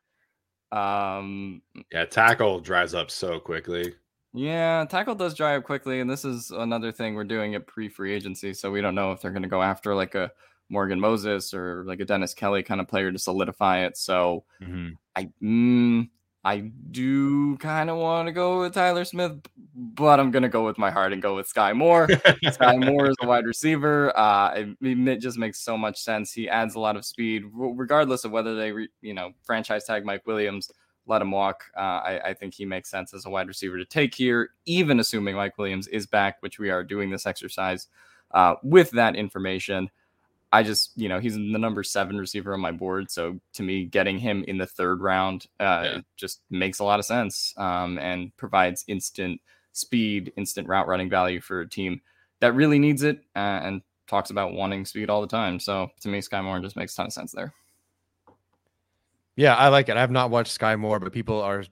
Um, Yeah, tackle dries up so quickly. yeah, tackle does dry up quickly, and this is another thing we're doing at pre-free agency, so we don't know if they're going to go after like a Morgan Moses or like a Dennis Kelly kind of player to solidify it. So Mhm. I mm, I do kind of want to go with Tyler Smith, but I'm gonna go with my heart and go with Skyy Moore. Skyy Moore is a wide receiver. Uh, it, it just makes so much sense. He adds a lot of speed, regardless of whether they, re, you know, franchise tag Mike Williams, let him walk. Uh, I, I think he makes sense as a wide receiver to take here, even assuming Mike Williams is back, which we are doing this exercise uh, with that information. I just, you know, he's the number seven receiver on my board. So to me, getting him in the third round uh, Yeah. just makes a lot of sense um, and provides instant speed, instant route running value for a team that really needs it uh, and talks about wanting speed all the time. So to me, Skyy Moore just makes a ton of sense there. Yeah, I like it. I have not watched Skyy Moore, but people are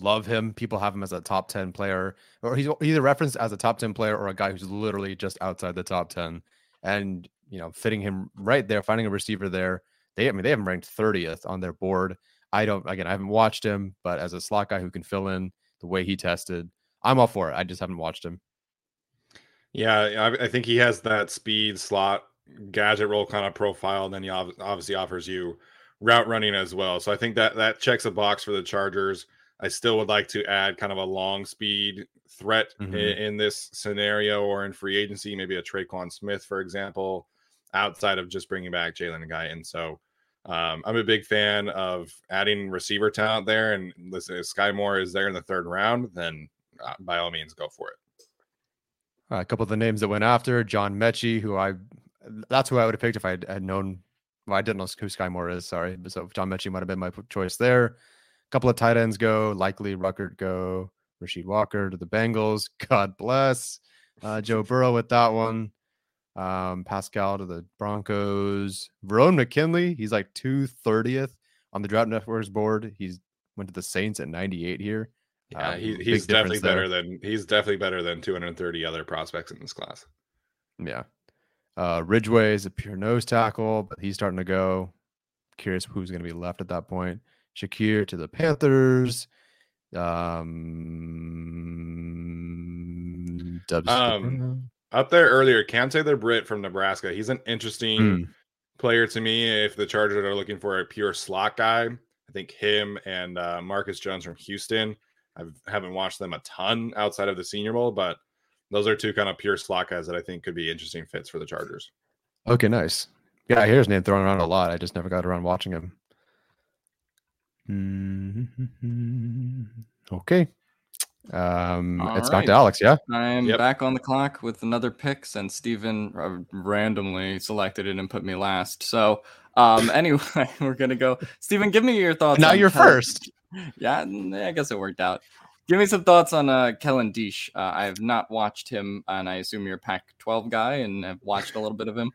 love him. People have him as a top 10 player, or he's either referenced as a top 10 player or a guy who's literally just outside the top 10. And, you know, fitting him right there, finding a receiver there. They, I mean, they have him ranked 30th on their board. I don't, again, I haven't watched him, but as a slot guy who can fill in the way he tested, I'm all for it. I just haven't watched him. Yeah, I, I think he has that speed slot gadget role kind of profile. And then he ob- obviously offers you route running as well. So I think that that checks a box for the Chargers. I still would like to add kind of a long speed threat i- Mhm. in, this scenario or in free agency, maybe a Tre'Quan Smith, for example, outside of just bringing back Jalen Guy, and So um, I'm a big fan of adding receiver talent there. And listen, if Skyy Moore is there in the third round, then uh, by all means, go for it. Uh, a couple of the names that went after John Metchie, who I that's who I would have picked if I had, had known. Well, I didn't know who Skyy Moore is. Sorry, so John Metchie might have been my choice there. A couple of tight ends go. Likely Ruckert go. Rasheed Walker to the Bengals. God bless. Uh, Joe Burrow with that one. Um, Pascal to the Broncos. Verone McKinley, he's like 230th on the Draft Network's board. He's went to the Saints at 98 here. Yeah, um, he, he's definitely better there. than he's definitely better than 230 other prospects in this class. Yeah. Uh, Ridgeway is a pure nose tackle, but he's starting to go. Curious who's going to be left at that point. Shakir to the Panthers. Um, um up there earlier, can't say the Brit from Nebraska. He's an interesting mm. player to me. If the Chargers are looking for a pure slot guy, I think him and uh, Marcus Jones from Houston. I haven't watched them a ton outside of the Senior Bowl, but those are two kind of pure slot guys that I think could be interesting fits for the Chargers. Okay, nice. Yeah, I hear his name thrown around a lot. I just never got around watching him. Mm-hmm. Okay. Um, All it's right. back to Alex. Yeah, I'm yep. back on the clock with another pick since Steven uh, randomly selected it and put me last. So, um, anyway, we're gonna go. Steven, give me your thoughts. Now you're first. Yeah, I guess it worked out. Give me some thoughts on uh, Kellen Diesch. Uh, I have not watched him, and I assume you're a Pac-12 guy and have watched a little bit of him.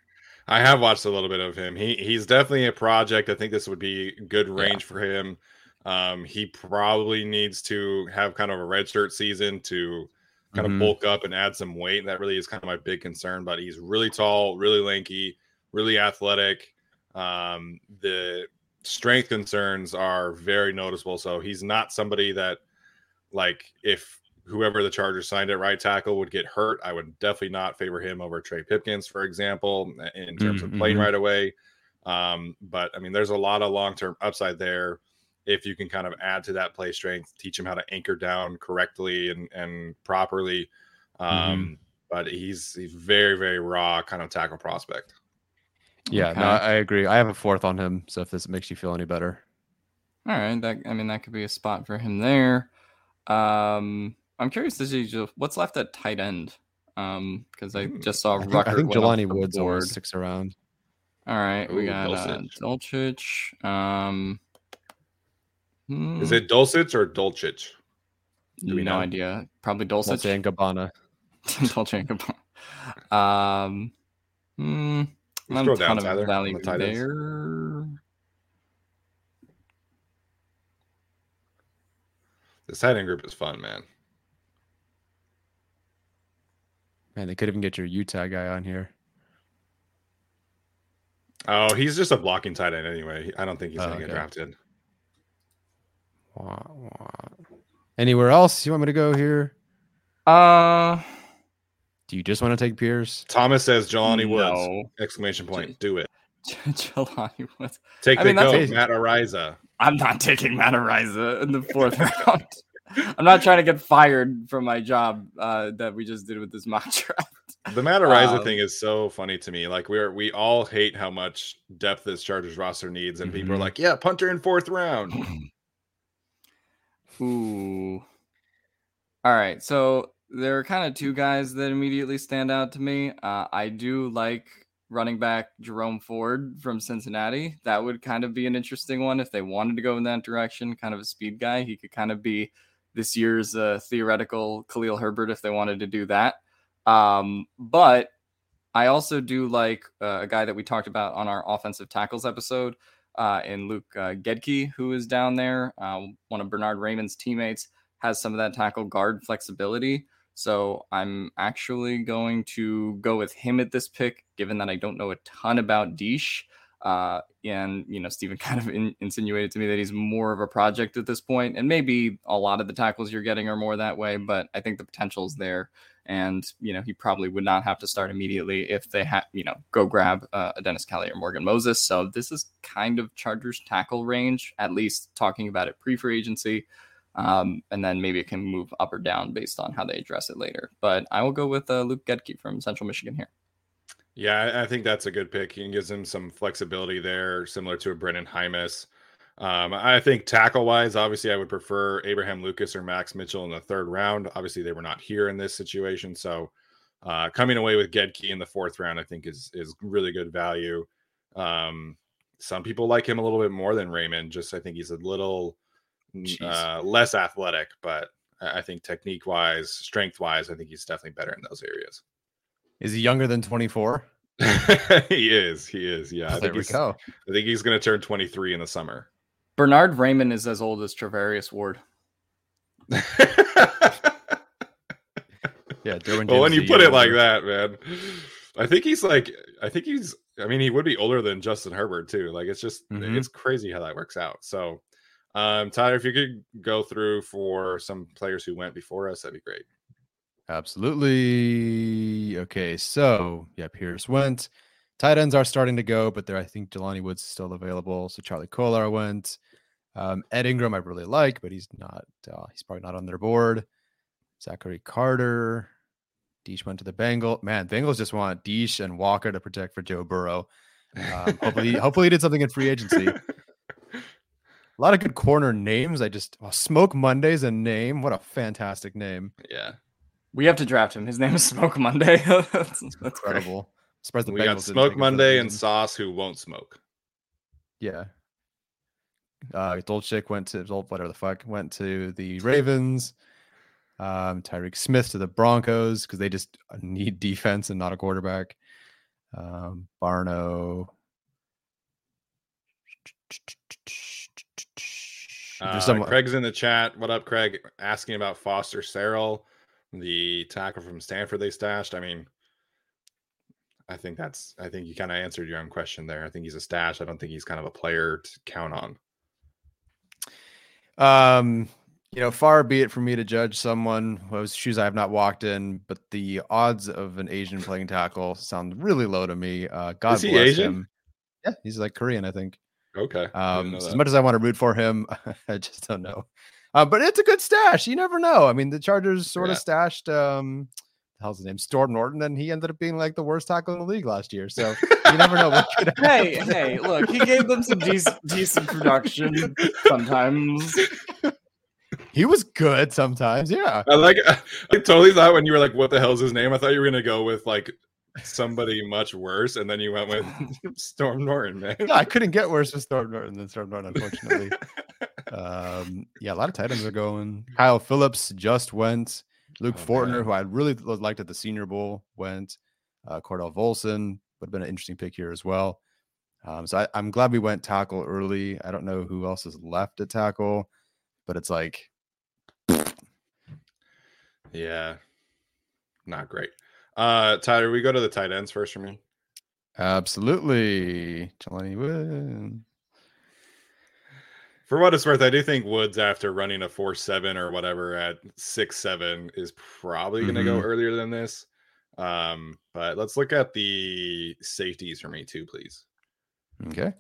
I have watched a little bit of him. He he's definitely a project. I think this would be good range yeah. for him. Um, he probably needs to have kind of a redshirt season to kind mm-hmm. of bulk up and add some weight. That really is kind of my big concern. But he's really tall, really lanky, really athletic. Um, the strength concerns are very noticeable. So he's not somebody that, like, if whoever the Chargers signed at right tackle would get hurt, I would definitely not favor him over Trey Pipkins, for example, in terms mm-hmm. of playing right away. Um, but I mean, there's a lot of long term upside there if you can kind of add to that play strength, teach him how to anchor down correctly and and properly. Mm-hmm. Um, mm-hmm. But he's he's very very raw kind of tackle prospect. Yeah, okay. no, I agree. I have a fourth on him. So if this makes you feel any better, all right. That I mean that could be a spot for him there. Um, I'm curious to see what's left at tight end. Um, because I hmm. just saw I think, I think Jelani Woods board. sticks around. All right, Ooh, we got Dulcich. Uh, Dulcich. Um, Hmm. Is it Dulcich or Dulcich? Do we no know? idea. Probably Dulcich. Dolce and Gabbana. Dolce and Gabbana. Um, hmm, not a ton of value the there. The tight group is fun, man. Man, they could even get your Utah guy on here. Oh, he's just a blocking tight end anyway. I don't think he's oh, going to okay. get drafted. Anywhere else you want me to go here? Uh do you just want to take Pierce? Thomas says Jelani Woods. No. Exclamation point. Do it. Jelani Woods. Take I the mean, go, Matt Araiza. I'm not taking Matt Araiza in the fourth round. I'm not trying to get fired from my job uh, that we just did with this mock draft. The Matt Araiza um, thing is so funny to me. Like we're we all hate how much depth this Chargers roster needs, and mm-hmm. people are mm-hmm. like, "Yeah, punter in fourth round." Ooh. All right. So there are kind of two guys that immediately stand out to me. Uh, I do like running back Jerome Ford from Cincinnati. That would kind of be an interesting one if they wanted to go in that direction. Kind of a speed guy. He could kind of be this year's uh, theoretical Khalil Herbert if they wanted to do that. Um, but I also do like uh, a guy that we talked about on our offensive tackles episode uh, and Luke uh, Goedeke, who is down there, uh, one of Bernhard Raimann's teammates, has some of that tackle guard flexibility. So I'm actually going to go with him at this pick, given that I don't know a ton about Diesch. Uh, and you know, Stephen kind of in, insinuated to me that he's more of a project at this point, and maybe a lot of the tackles you're getting are more that way. But I think the potential is there and you know he probably would not have to start immediately if they had you know go grab uh, a Dennis Kelly or Morgan Moses. So this is kind of Chargers tackle range, at least talking about it pre free agency, um, and then maybe it can move up or down based on how they address it later. But I will go with uh, Luke Goedeke from Central Michigan here. Yeah, I think that's a good pick. He gives him some flexibility there, similar to a Brenden Jaimes. Um, I think tackle wise, obviously, I would prefer Abraham Lucas or Max Mitchell in the third round. Obviously, they were not here in this situation, so uh, coming away with Goedeke in the fourth round, I think is is really good value. Um, some people like him a little bit more than Raimann. Just I think he's a little uh, less athletic, but I think technique wise, strength wise, I think he's definitely better in those areas. Is he younger than 24? he is. He is. Yeah. I there we go. I think he's going to turn 23 in the summer. Bernhard Raimann is as old as Charvarius Ward. yeah. Derwin well, when you put it like that, man, I think he's like, I think he's, I mean, he would be older than Justin Herbert too. Like, it's just, mm-hmm. it's crazy how that works out. So, um, Tyler, if you could go through for some players who went before us, that'd be great. Absolutely. Okay, so yeah, Pierce went. Tight ends are starting to go, but there I think Jelani Woods is still available. So Charlie Kolar went. Um, Ed Ingram I really like, but he's not. Uh, he's probably not on their board. Zachary Carter. Diesch went to the Bengal. Man, Bengals just want Diesch and Walker to protect for Joe Burrow. Um, hopefully, hopefully he did something in free agency. A lot of good corner names. I just oh, Smoke Monday's a name. What a fantastic name. Yeah. We have to draft him. His name is Smoke Monday. that's, that's incredible. Surprised the we Bengals got Smoke Monday and Sauce who won't smoke. Yeah. Uh Dulcich went to whatever the fuck went to the Ravens. Um, Tyreke Smith to the Broncos because they just need defense and not a quarterback. Um, Barno. Uh, Craig's in the chat. What up, Craig? Asking about Foster Sarell, the tackle from Stanford they stashed. I mean, I think that's. I think you kind of answered your own question there. I think he's a stash. I don't think he's kind of a player to count on. Um, you know, far be it for me to judge someone whose shoes I have not walked in, but the odds of an Asian playing tackle sound really low to me. Uh, God Is he bless Asian? him. Yeah, he's like Korean, I think. Okay. Um, so as much as I want to root for him, I just don't know. Uh, but it's a good stash. You never know. I mean, the Chargers sort yeah. of stashed um hell's his name? Storm Norton, and he ended up being like the worst tackle in the league last year. So you never know what could happen. Hey, hey, look, he gave them some decent decent production sometimes. He was good sometimes, yeah. I like I totally thought when you were like, what the hell's his name? I thought you were gonna go with like somebody much worse, and then you went with Storm Norton, man. Yeah, I couldn't get worse with Storm Norton than Storm Norton, unfortunately. um, yeah, a lot of titans are going. Kyle Phillips just went. Luke oh, Fortner, man. who I really liked at the Senior Bowl, went. Uh, Cordell Volson would have been an interesting pick here as well. Um, so I, I'm glad we went tackle early. I don't know who else is left at tackle, but it's like, yeah, not great. Uh, Tyler, we go to the tight ends first for me. Absolutely, Jelani. For what it's worth, I do think Woods, after running a four seven or whatever at six seven, is probably going to mm-hmm. go earlier than this. Um, but let's look at the safeties for me too, please. Okay.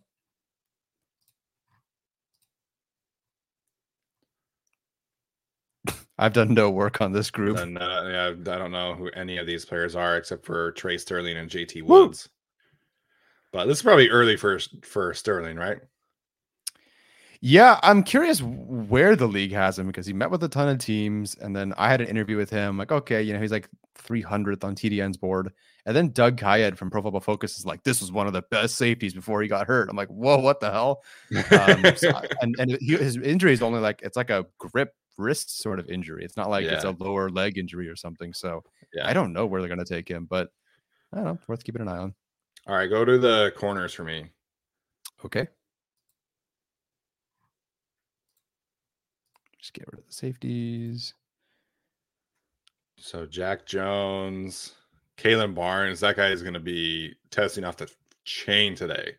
I've done no work on this group. And, uh, yeah, I don't know who any of these players are except for Trey Sterling and JT Woods. Woo! But this is probably early for for Sterling, right? Yeah, I'm curious where the league has him because he met with a ton of teams, and then I had an interview with him. Like, okay, you know, he's like 300th on TDN's board, and then Doug Kyed from Pro Football Focus is like, this was one of the best safeties before he got hurt. I'm like, whoa, what the hell? Um, so, and and he, his injury is only like it's like a grip wrist sort of injury. It's not like yeah. it's a lower leg injury or something. So yeah. I don't know where they're going to take him, but I don't know. Worth keeping an eye on. All right, go to the corners for me. Okay. Just get rid of the safeties. So Jack Jones, Kalon Barnes, that guy is going to be testing off the chain today.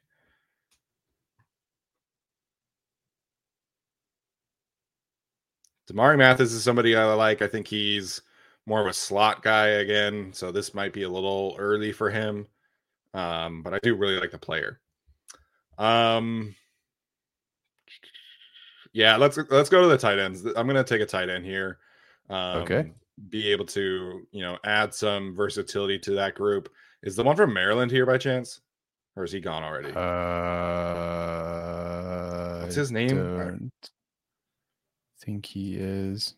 Damarri Mathis is somebody I like. I think he's more of a slot guy again, so this might be a little early for him. Um, but I do really like the player. Um, yeah, let's let's go to the tight ends. I'm gonna take a tight end here. Um, okay. Be able to you know add some versatility to that group. Is the one from Maryland here by chance, or is he gone already? Uh, What's his name? Don't think he is.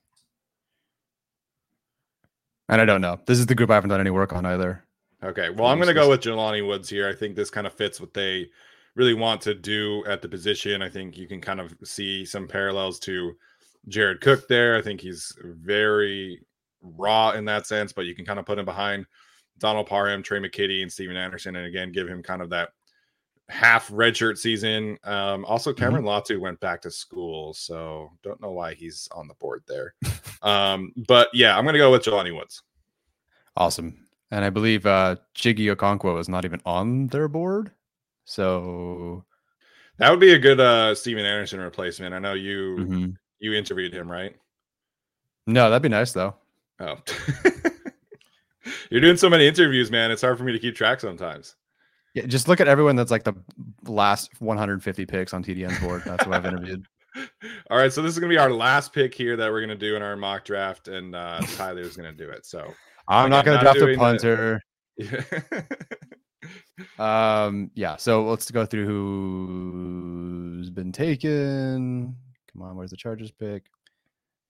And I don't know. This is the group I haven't done any work on either. Okay. Well, I'm going to go with Jelani Woods here. I think this kind of fits what they really want to do at the position. I think you can kind of see some parallels to Jared Cook there. I think he's very raw in that sense, but you can kind of put him behind Donald Parham, Trey McKitty, and Steven Anderson, and again give him kind of that half redshirt season. Um, also, Mm-hmm. Cameron Latu went back to school, so don't know why he's on the board there. um, but yeah, I'm gonna go with Jelani Woods. Awesome. And I believe uh Chiggy Okonkwo is not even on their board. So That would be a good uh Steven Anderson replacement. I know you mhm. you interviewed him, right? no, that'd be nice though. Oh. You're doing so many interviews, man. It's hard for me to keep track sometimes. Yeah, just look at everyone that's like the last 150 picks on TDN's board. That's what I've interviewed. All right, so this is gonna be our last pick here that we're gonna do in our mock draft, and uh Tyler's gonna do it. So I'm not gonna not draft a punter. yeah. Um, yeah. So let's go through who's been taken. Come on, where's the Chargers pick?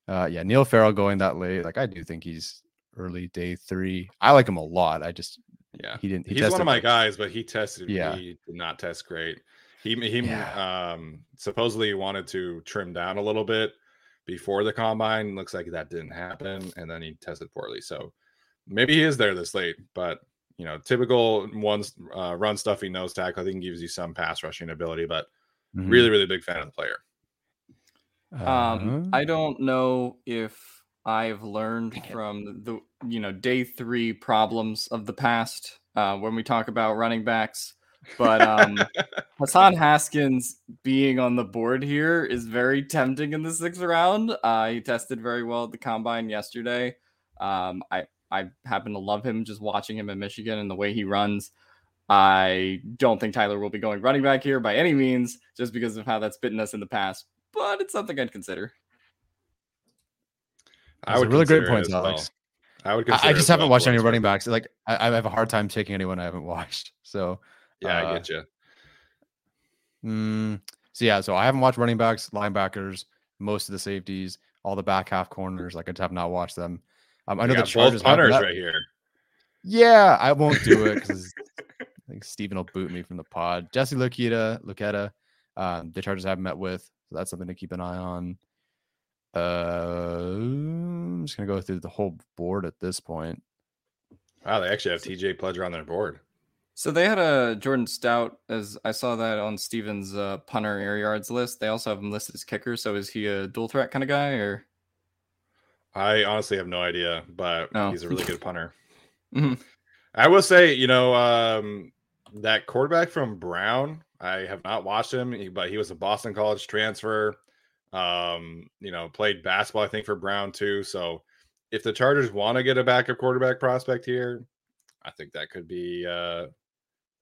Uh, yeah, Neil Farrell going that late. Like I do think he's early day three. I like him a lot. I just yeah. he didn't. He He's one of my guys, but he tested. Yeah. He did not test great. He he Yeah. um supposedly wanted to trim down a little bit before the combine. Looks like that didn't happen, and then he tested poorly. So maybe he is there this late, but you know, typical ones uh, run stuffy nose tackle. I think gives you some pass rushing ability, but Mhm. really, really big fan of the player. Um, Uh, I don't know if I've learned from the you know day three problems of the past uh, when we talk about running backs, but um, Hassan Haskins being on the board here is very tempting in the sixth round. Uh, he tested very well at the combine yesterday. Um, I I happen to love him just watching him in Michigan and the way he runs. I don't think Tyler will be going running back here by any means, just because of how that's bitten us in the past. But it's something I'd consider. Those are really great consider points, as well. Alex. I would. I, I just haven't well watched any running worth. backs. Like I, I have a hard time taking anyone I haven't watched. So Yeah, I uh, get you. Mm, so yeah, so I haven't watched running backs, linebackers, most of the safeties, all the back half corners. Like I just have not watched them. Um, I know the Chargers have punters that- right here. Yeah, I won't do it because I think Steven will boot me from the pod. Jesse Luketa, Luketa, um, the Chargers have met with, so that's something to keep an eye on. Uh, I'm just gonna go through the whole board at this point. Wow, they actually have TJ Pledger on their board. So they had a Jordan Stout, as I saw that on Steven's uh, punter air yards list. They also have him listed as kicker. So is he a dual threat kind of guy, or I honestly have no idea, but No. he's a really good punter. Mhm. I will say, you know, um, that quarterback from Brown, I have not watched him, but he was a Boston College transfer. Um, you know, played basketball, I think, for Brown too. So if the Chargers want to get a backup quarterback prospect here, I think that could be uh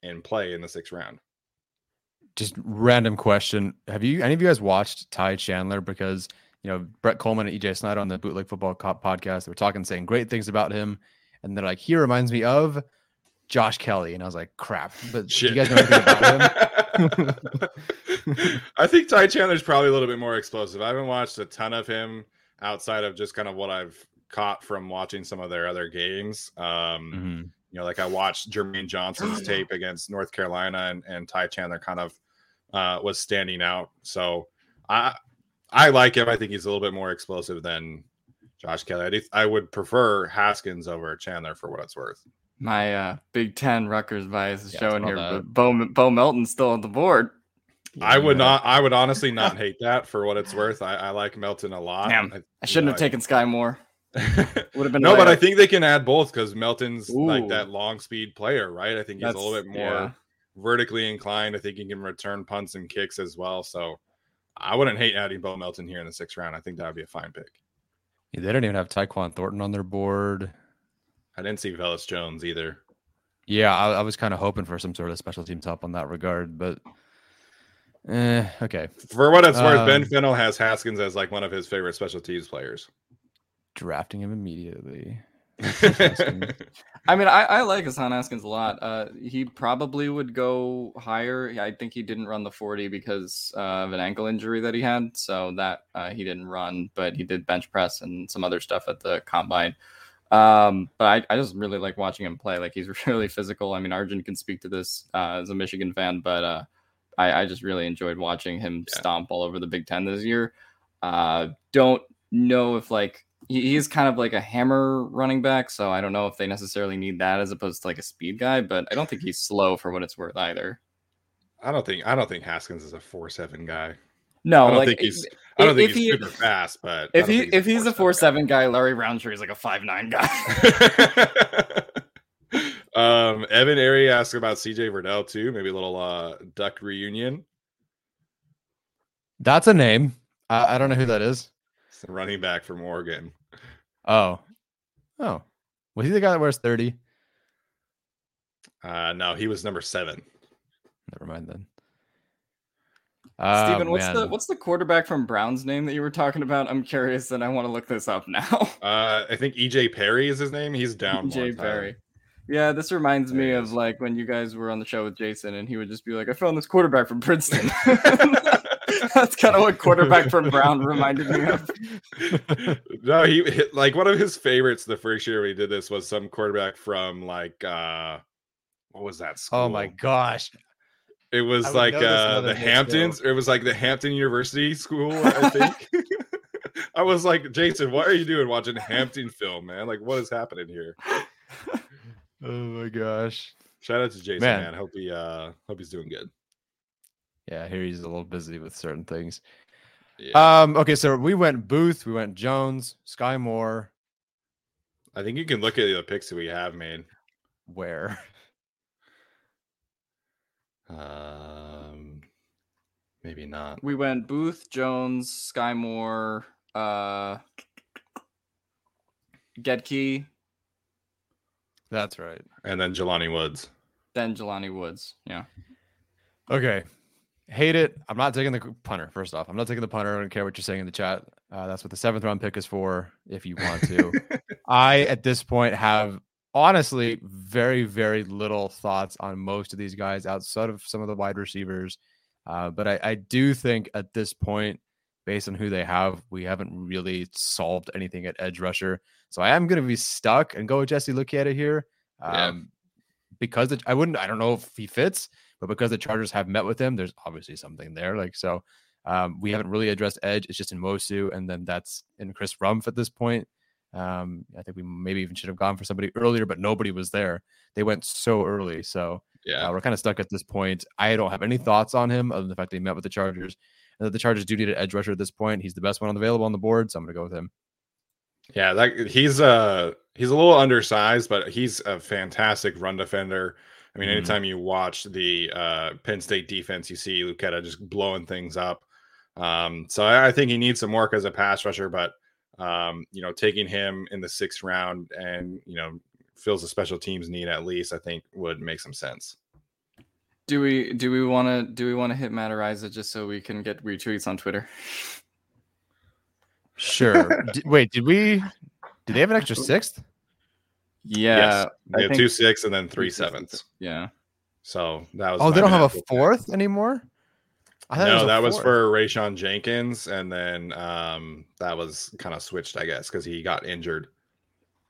in play in the sixth round. just random question. Have you any of you guys watched Ty Chandler? Because you know Brett Coleman and EJ Snyder on the Bootleg Football Co- podcast, they were talking, saying great things about him, and they're like, he reminds me of Josh Kelley, and I was like, crap. But you guys know anything about him? I think Ty Chandler's probably a little bit more explosive. I haven't watched a ton of him outside of just kind of what I've caught from watching some of their other games. Um, Mhm. You know, like I watched Jermaine Johnson's tape against North Carolina, and, and Ty Chandler kind of uh, was standing out. So I I like him. I think he's a little bit more explosive than Josh Kelley. I, do, I would prefer Haskins over Chandler for what it's worth. my uh, Big Ten Rutgers bias is Yeah, showing here? that. But Bo Bo Melton's still on the board. I would not. I would honestly not hate that for what it's worth. I, I like Melton a lot. Damn, I shouldn't have taken Skyy Moore. Would have been no, but I think they can add both because Melton's like that long speed player, right? I think he's a little bit more yeah. vertically inclined. I think he can return punts and kicks as well. So I wouldn't hate adding Bo Melton here in the sixth round. I think that would be a fine pick. Yeah, they don't even have Tyquan Thornton on their board. I didn't see Velas Jones either. Yeah, I, I was kind of hoping for some sort of special team help on that regard, but eh, okay. For what it's worth, Ben Um, Fennell has Haskins as like one of his favorite special teams players. Drafting him immediately. I mean, I, I like Hassan Haskins a lot. Uh, he probably would go higher. I think he didn't run the 40 because uh, of an ankle injury that he had. So that uh, he didn't run, but he did bench press and some other stuff at the combine. Um, but I, I just really like watching him play. Like he's really physical. I mean, Arjun can speak to this uh, as a Michigan fan, but uh, I, I just really enjoyed watching him yeah. stomp all over the Big Ten this year. Uh, don't know if like he's kind of like a hammer running back, so I don't know if they necessarily need that as opposed to like a speed guy, but I don't think he's slow for what it's worth either. I don't think I don't think Haskins is a four seven guy. No, I don't like think he's I don't think he's he, super fast, but if he if he's a four seven guy, Larry Rountree is like a five nine guy. um, Evan Airy asked about CJ Verdell too. Maybe a little uh, duck reunion. That's a name. I, I don't know who that is running back from Oregon. Oh, oh, was he the guy that wears thirty? Uh, no, he was number seven. Never mind then. Uh, Steven, what's man. the what's the quarterback from Brown's name that you were talking about? I'm curious, and I want to look this up now. Uh, I think EJ Perry is his name. He's down. EJ Perry. Yeah, this reminds me of like when you guys were on the show with Jason, and he would just be like, "I found this quarterback from Princeton." That's kind of what quarterback from Brown reminded me of. no, he like one of his favorites the first year we did this was some quarterback from like uh what was that school? Oh my gosh. It was like uh the Hamptons. It was like the Hampton University school, I think. I was like, Jason, what are you doing watching Hampton film, man? Like, what is happening here? oh my gosh. Shout out to Jason, man. man. Hope he uh hope he's doing good. Yeah, here he's a little busy with certain things. Yeah. Um, okay, so we went Booth, we went Jones, Skyy Moore. I think you can look at the picks that we have made. Where? Um maybe not. We went Booth, Jones, Skyy Moore, uh Goedeke. That's right. And then Jelani Woods. Then Jelani Woods. Yeah. Okay. Hate it. I'm not taking the punter. First off, I'm not taking the punter. I don't care what you're saying in the chat. Uh, that's what the seventh round pick is for. If you want to, I at this point have honestly very very little thoughts on most of these guys outside of some of the wide receivers. Uh, but I, I do think at this point, based on who they have, we haven't really solved anything at edge rusher. So I am going to be stuck and go with Jesse Luketa here. Um, yeah. Because it, I wouldn't, I don't know if he fits, but because the Chargers have met with him, there's obviously something there. Like so, um, we haven't really addressed edge. It's just in Nwosu, and then that's in Chris Rumph at this point. Um, I think we maybe even should have gone for somebody earlier, but nobody was there. They went so early, so yeah, uh, we're kind of stuck at this point. I don't have any thoughts on him other than the fact that he met with the Chargers, and that the Chargers do need an edge rusher at this point. He's the best one available on the board, so I'm going to go with him. Yeah, that he's uh he's a little undersized, but he's a fantastic run defender. I mean, mm-hmm. anytime you watch the uh, Penn State defense, you see Luketa just blowing things up. Um, so I, I, think he needs some work as a pass rusher, but um, you know, taking him in the sixth round and you know fills a special teams need at least, I think would make some sense. Do we do we want to do we want to hit Matt Araiza just so we can get retweets on Twitter? Sure. D- wait, did we? Did they have an extra sixth? Yeah, yes. two six and then three sevenths. Yeah. So that was. Oh, they don't have a fourth pick. anymore. no, that was for Rayshawn Jenkins, and then um, that was kind of switched, I guess, because he got injured.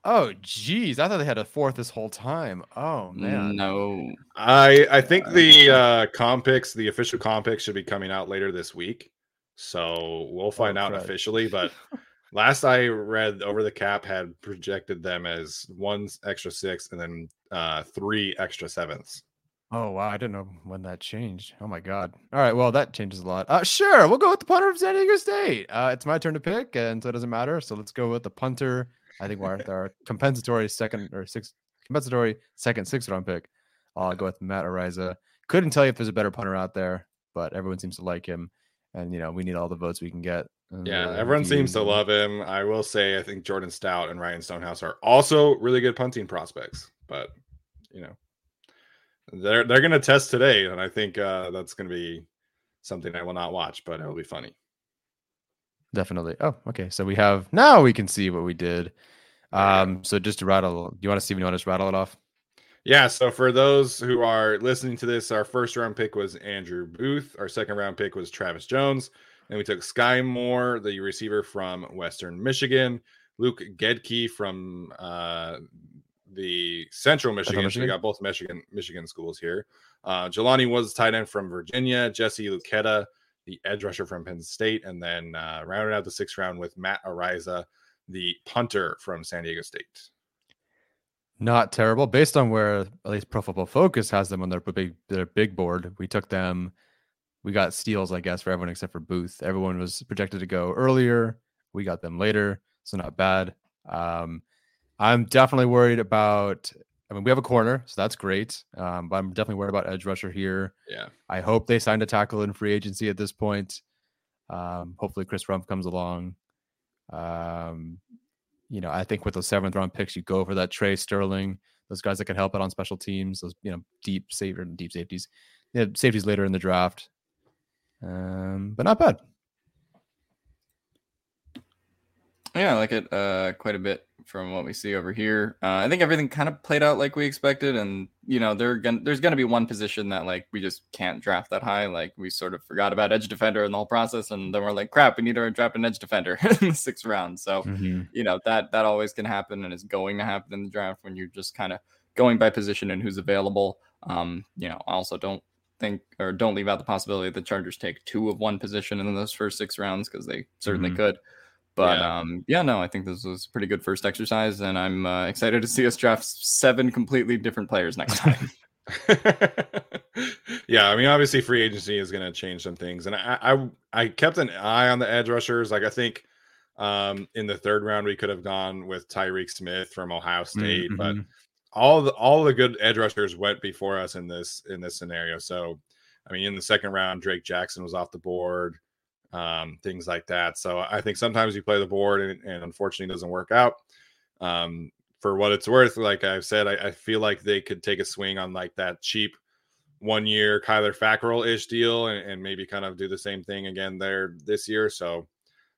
Oh, geez, I thought they had a fourth this whole time. Oh man, no. I I think the uh, comp picks, the official comp picks, should be coming out later this week, so we'll find oh, out crud. officially. But last I read, over the cap had projected them as one extra six and then uh, three extra sevenths. Oh wow, I didn't know when that changed. Oh my god. All right, well that changes a lot. Uh, sure, we'll go with the punter of San Diego State. Uh, it's my turn to pick, and so it doesn't matter. So let's go with the punter. I think we're our compensatory second or six compensatory second sixth round pick. I'll go with Matt Araiza. Couldn't tell you if there's a better punter out there, but everyone seems to like him, and you know we need all the votes we can get. Yeah, uh, everyone seems to love him. I will say, I think Jordan Stout and Ryan Stonehouse are also really good punting prospects, but you know, they're they're gonna test today, and I think uh, that's gonna be something I will not watch, but it'll be funny. Definitely. Oh, okay. So we have now we can see what we did. Um, so just to rattle, do you want to see? You want to just rattle it off? Yeah. So for those who are listening to this, our first round pick was Andrew Booth. Our second round pick was Travis Jones. And we took Skyy Moore, the receiver from Western Michigan, Luke Goedeke from uh, the Central Michigan. Michigan. So we got both Michigan Michigan schools here. Uh, Jelani was tight end from Virginia. Jesse Luketa, the edge rusher from Penn State, and then uh, rounded out the sixth round with Matt Araiza, the punter from San Diego State. Not terrible, based on where at least Pro Football Focus has them on their big their big board. We took them. We got steals, I guess, for everyone except for Booth. Everyone was projected to go earlier. We got them later, so not bad. Um, I'm definitely worried about. I mean, we have a corner, so that's great. Um, but I'm definitely worried about edge rusher here. Yeah. I hope they signed a tackle in free agency at this point. Um, hopefully, Chris Rumph comes along. Um, you know, I think with those seventh round picks, you go for that Trey Sterling, those guys that can help out on special teams, those you know deep saver and deep safeties, yeah, safeties later in the draft. Um, but not bad. Yeah, I like it uh, quite a bit from what we see over here. Uh, I think everything kind of played out like we expected, and you know, gonna, there's going to be one position that like we just can't draft that high. Like we sort of forgot about edge defender in the whole process, and then we're like, crap, we need to draft an edge defender in the sixth round. So mm-hmm. you know that that always can happen, and is going to happen in the draft when you're just kind of going by position and who's available. Um, you know, I also don't think or don't leave out the possibility that the Chargers take two of one position in those first six rounds because they certainly mm-hmm. could. But yeah. um, yeah, no, I think this was a pretty good first exercise, and I'm uh, excited to see us draft seven completely different players next time. yeah, I mean, obviously, free agency is going to change some things, and I, I, I kept an eye on the edge rushers. Like, I think um, in the third round we could have gone with Tyreke Smith from Ohio State, mm-hmm. but all the all the good edge rushers went before us in this in this scenario. So, I mean, in the second round, Drake Jackson was off the board um, things like that. So I think sometimes you play the board and, and unfortunately doesn't work out. Um, for what it's worth, like I've said, I, I, feel like they could take a swing on like that cheap one year Kyler Fackrell ish deal and, and, maybe kind of do the same thing again there this year. So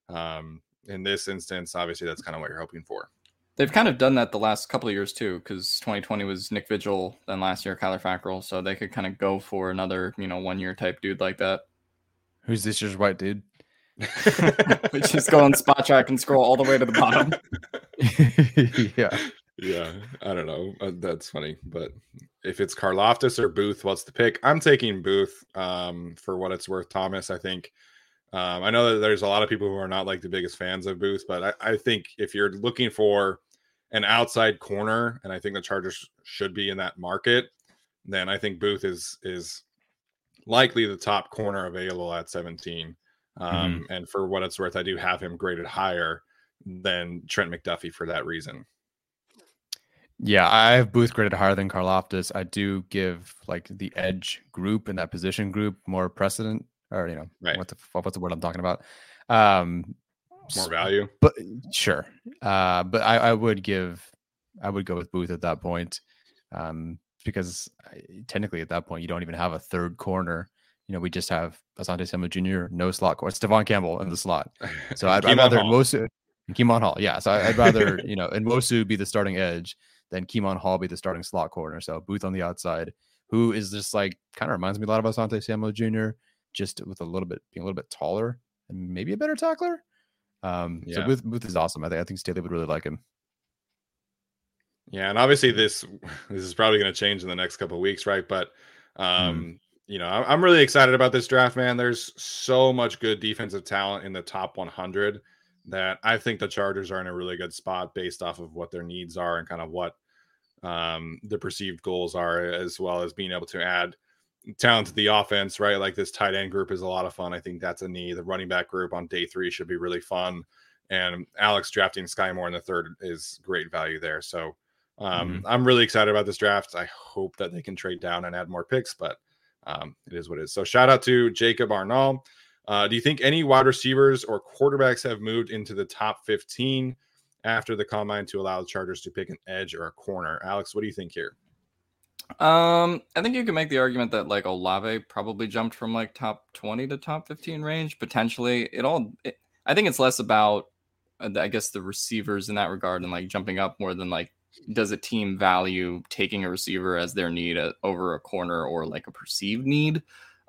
um, in this instance, obviously that's kind of what you're hoping for. They've kind of done that the last couple of years too, because 2020 was Nick Vigil, then last year Kyler Fackrell, so they could kind of go for another, you know, one year type dude like that. Who's this year's white dude? we just go on Spotrac and scroll all the way to the bottom. yeah. Yeah. I don't know. Uh, that's funny. But if it's Karlaftis or Booth, what's the pick? I'm taking Booth um, for what it's worth. Thomas, I think. Um, I know that there's a lot of people who are not like the biggest fans of Booth, but I, I think if you're looking for an outside corner, and I think the Chargers should be in that market, then I think Booth is is likely the top corner available at 17. Um, mm-hmm. And for what it's worth, I do have him graded higher than Trent McDuffie for that reason. Yeah, I have Booth graded higher than Karlaftis. I do give like the edge group and that position group more precedent, or you know, right. what the what's the word I'm talking about? Um, more value, but sure. Uh, but I, I would give, I would go with Booth at that point, um, because technically at that point you don't even have a third corner you know, we just have Asante Samuel Jr., no slot corner, Stefan Campbell in the slot. So I'd, I'd rather Nwosu, Kemon Hall. Yeah. So I, would rather, you know, and Nwosu be the starting edge than Kemon Hall be the starting slot corner. So Booth on the outside, who is just like kind of reminds me a lot of Asante Samuel Jr., just with a little bit being a little bit taller and maybe a better tackler. Um, yeah. so Booth, Booth is awesome. I think I think Staley would really like him. Yeah, and obviously this this is probably going to change in the next couple of weeks, right? But mm-hmm. um, mm you know, I'm really excited about this draft, man. There's so much good defensive talent in the top 100 that I think the Chargers are in a really good spot based off of what their needs are and kind of what um, the perceived goals are, as well as being able to add talent to the offense, right? Like this tight end group is a lot of fun. I think that's a need. The running back group on day three should be really fun. And Alex drafting Skyy Moore in the third is great value there. So um, mm-hmm. I'm really excited about this draft. I hope that they can trade down and add more picks, but um, it is what it is. So shout out to Jacob Arnall. Uh, do you think any wide receivers or quarterbacks have moved into the top 15 after the combine to allow the Chargers to pick an edge or a corner? Alex, what do you think here? Um, I think you can make the argument that like Olave probably jumped from like top 20 to top 15 range potentially. It all, it, I think it's less about uh, I guess the receivers in that regard and like jumping up more than like does a team value taking a receiver as their need a, uh, over a corner or like a perceived need?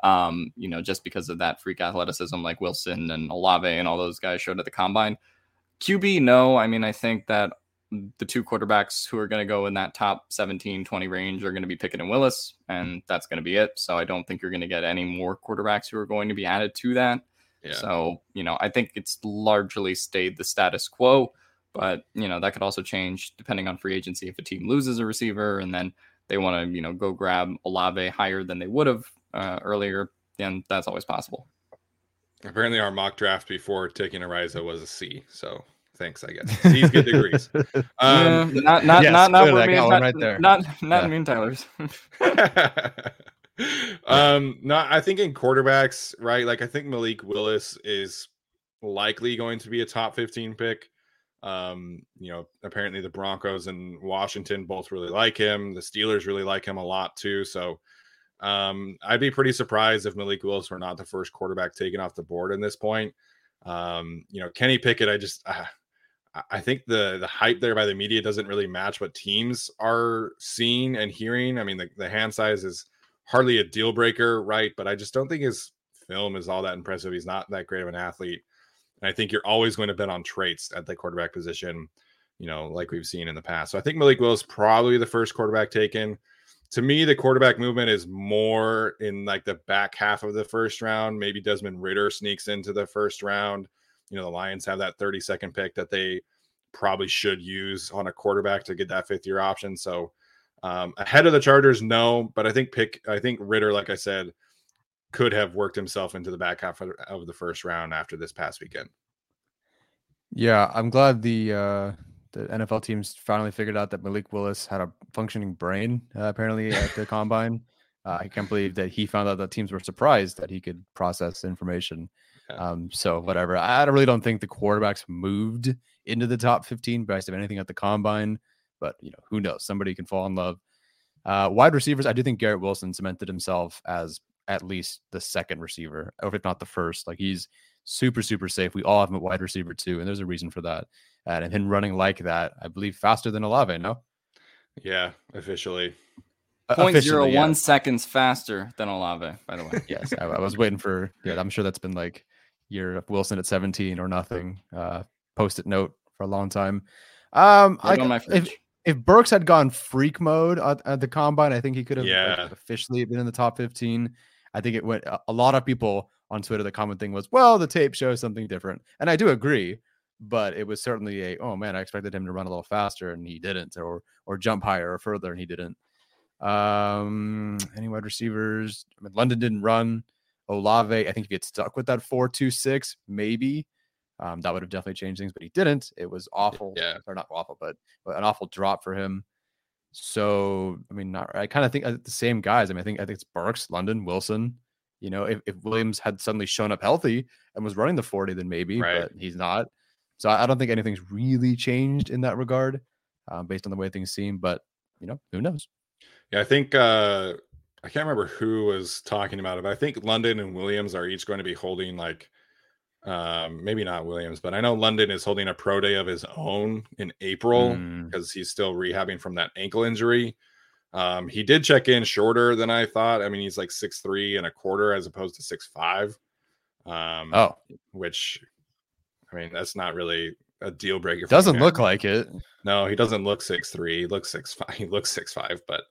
Um, you know, just because of that freak athleticism like Wilson and Olave and all those guys showed at the combine. QB, no. I mean, I think that the two quarterbacks who are going to go in that top 17, 20 range are going to be Pickett and Willis, and that's going to be it. So I don't think you're going to get any more quarterbacks who are going to be added to that. Yeah. So, you know, I think it's largely stayed the status quo, but, you know, that could also change depending on free agency. If a team loses a receiver and then they want to, you know, go grab Olave higher than they would have uh, earlier, then that's always possible. Apparently, our mock draft before taking Araiza was a C. So thanks, I guess. C's get degrees. Um, yeah, not not yes, not not, not, not right there. Not not yeah. mean Tyler's. um, no, I think in quarterbacks, right? Like I think Malik Willis is likely going to be a top 15 pick. Um, you know, apparently the Broncos and Washington both really like him. The Steelers really like him a lot too. So um, I'd be pretty surprised if Malik Willis were not the first quarterback taken off the board in this point. Um, you know, Kenny Pickett, I just uh, I think the the hype there by the media doesn't really match what teams are seeing and hearing. I mean, the, the hand size is hardly a deal breaker, right? But I just don't think his film is all that impressive. He's not that great of an athlete. And I think you're always going to bet on traits at the quarterback position, you know, like we've seen in the past. So I think Malik Willis probably the first quarterback taken. To me, the quarterback movement is more in like the back half of the first round. Maybe Desmond Ridder sneaks into the first round. You know, the Lions have that 30 second pick that they probably should use on a quarterback to get that fifth year option. So um, ahead of the Chargers, no, but I think pick I think Ridder, like I said, could have worked himself into the back half of, the first round after this past weekend. Yeah, I'm glad the uh, the NFL teams finally figured out that Malik Willis had a functioning brain. Uh, apparently at the combine, uh, I can't believe that he found out that teams were surprised that he could process information. Yeah. Um, so whatever. I really don't think the quarterbacks moved into the top 15 based on anything at the combine, but you know, who knows? Somebody can fall in love. Uh, wide receivers, I do think Garrett Wilson cemented himself as at least the second receiver, or if not the first. Like he's super, super safe. We all have him at wide receiver too, and there's a reason for that. And him running like that, I believe, faster than Olave. No. Yeah, officially. Point zero yeah. one seconds faster than Olave, by the way. yes, I, I, was waiting for. Yeah, I'm sure that's been like your Wilson at 17 or nothing. Uh, post-it note for a long time. Um, right I, if if Burks had gone freak mode at, at the combine, I think he could have yeah. like, officially been in the top 15. I think it went. A lot of people on Twitter, the common thing was, "Well, the tape shows something different," and I do agree. But it was certainly a, "Oh man, I expected him to run a little faster, and he didn't," or or jump higher or further, and he didn't. Um, any wide receivers? I mean, London didn't run. Olave, I think if he gets stuck with that four two six, maybe um, that would have definitely changed things, but he didn't. It was awful. Yeah, or not awful, but, but an awful drop for him. So I mean, not. I kind of think uh, the same guys. I mean, I think I think it's Burks, London, Wilson. You know, if, if Williams had suddenly shown up healthy and was running the forty, then maybe, right. but he's not. So I don't think anything's really changed in that regard, um, based on the way things seem. But you know, who knows? Yeah, I think uh, I can't remember who was talking about it, but I think London and Williams are each going to be holding like um, maybe not Williams, but I know London is holding a pro day of his own in April mm. because he's still rehabbing from that ankle injury. Um, he did check in shorter than I thought. I mean, he's like six three and a quarter as opposed to six five. Um, oh, which I mean, that's not really a deal breaker. Doesn't look like it. No, he doesn't look six three. He looks six five. He looks six five, but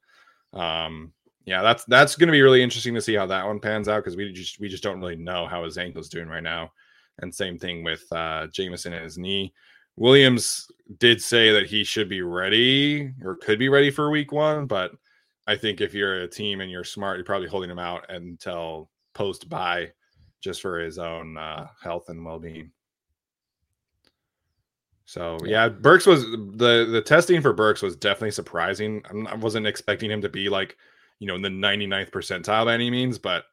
um, yeah, that's that's going to be really interesting to see how that one pans out because we just we just don't really know how his ankle's doing right now. And same thing with uh, Jameson and his knee. Williams did say that he should be ready or could be ready for week one, but I think if you're a team and you're smart, you're probably holding him out until post bye just for his own uh, health and well being. So yeah, Burks was the the testing for Burks was definitely surprising. I'm, I was not expecting him to be like you know in the 99th percentile by any means, but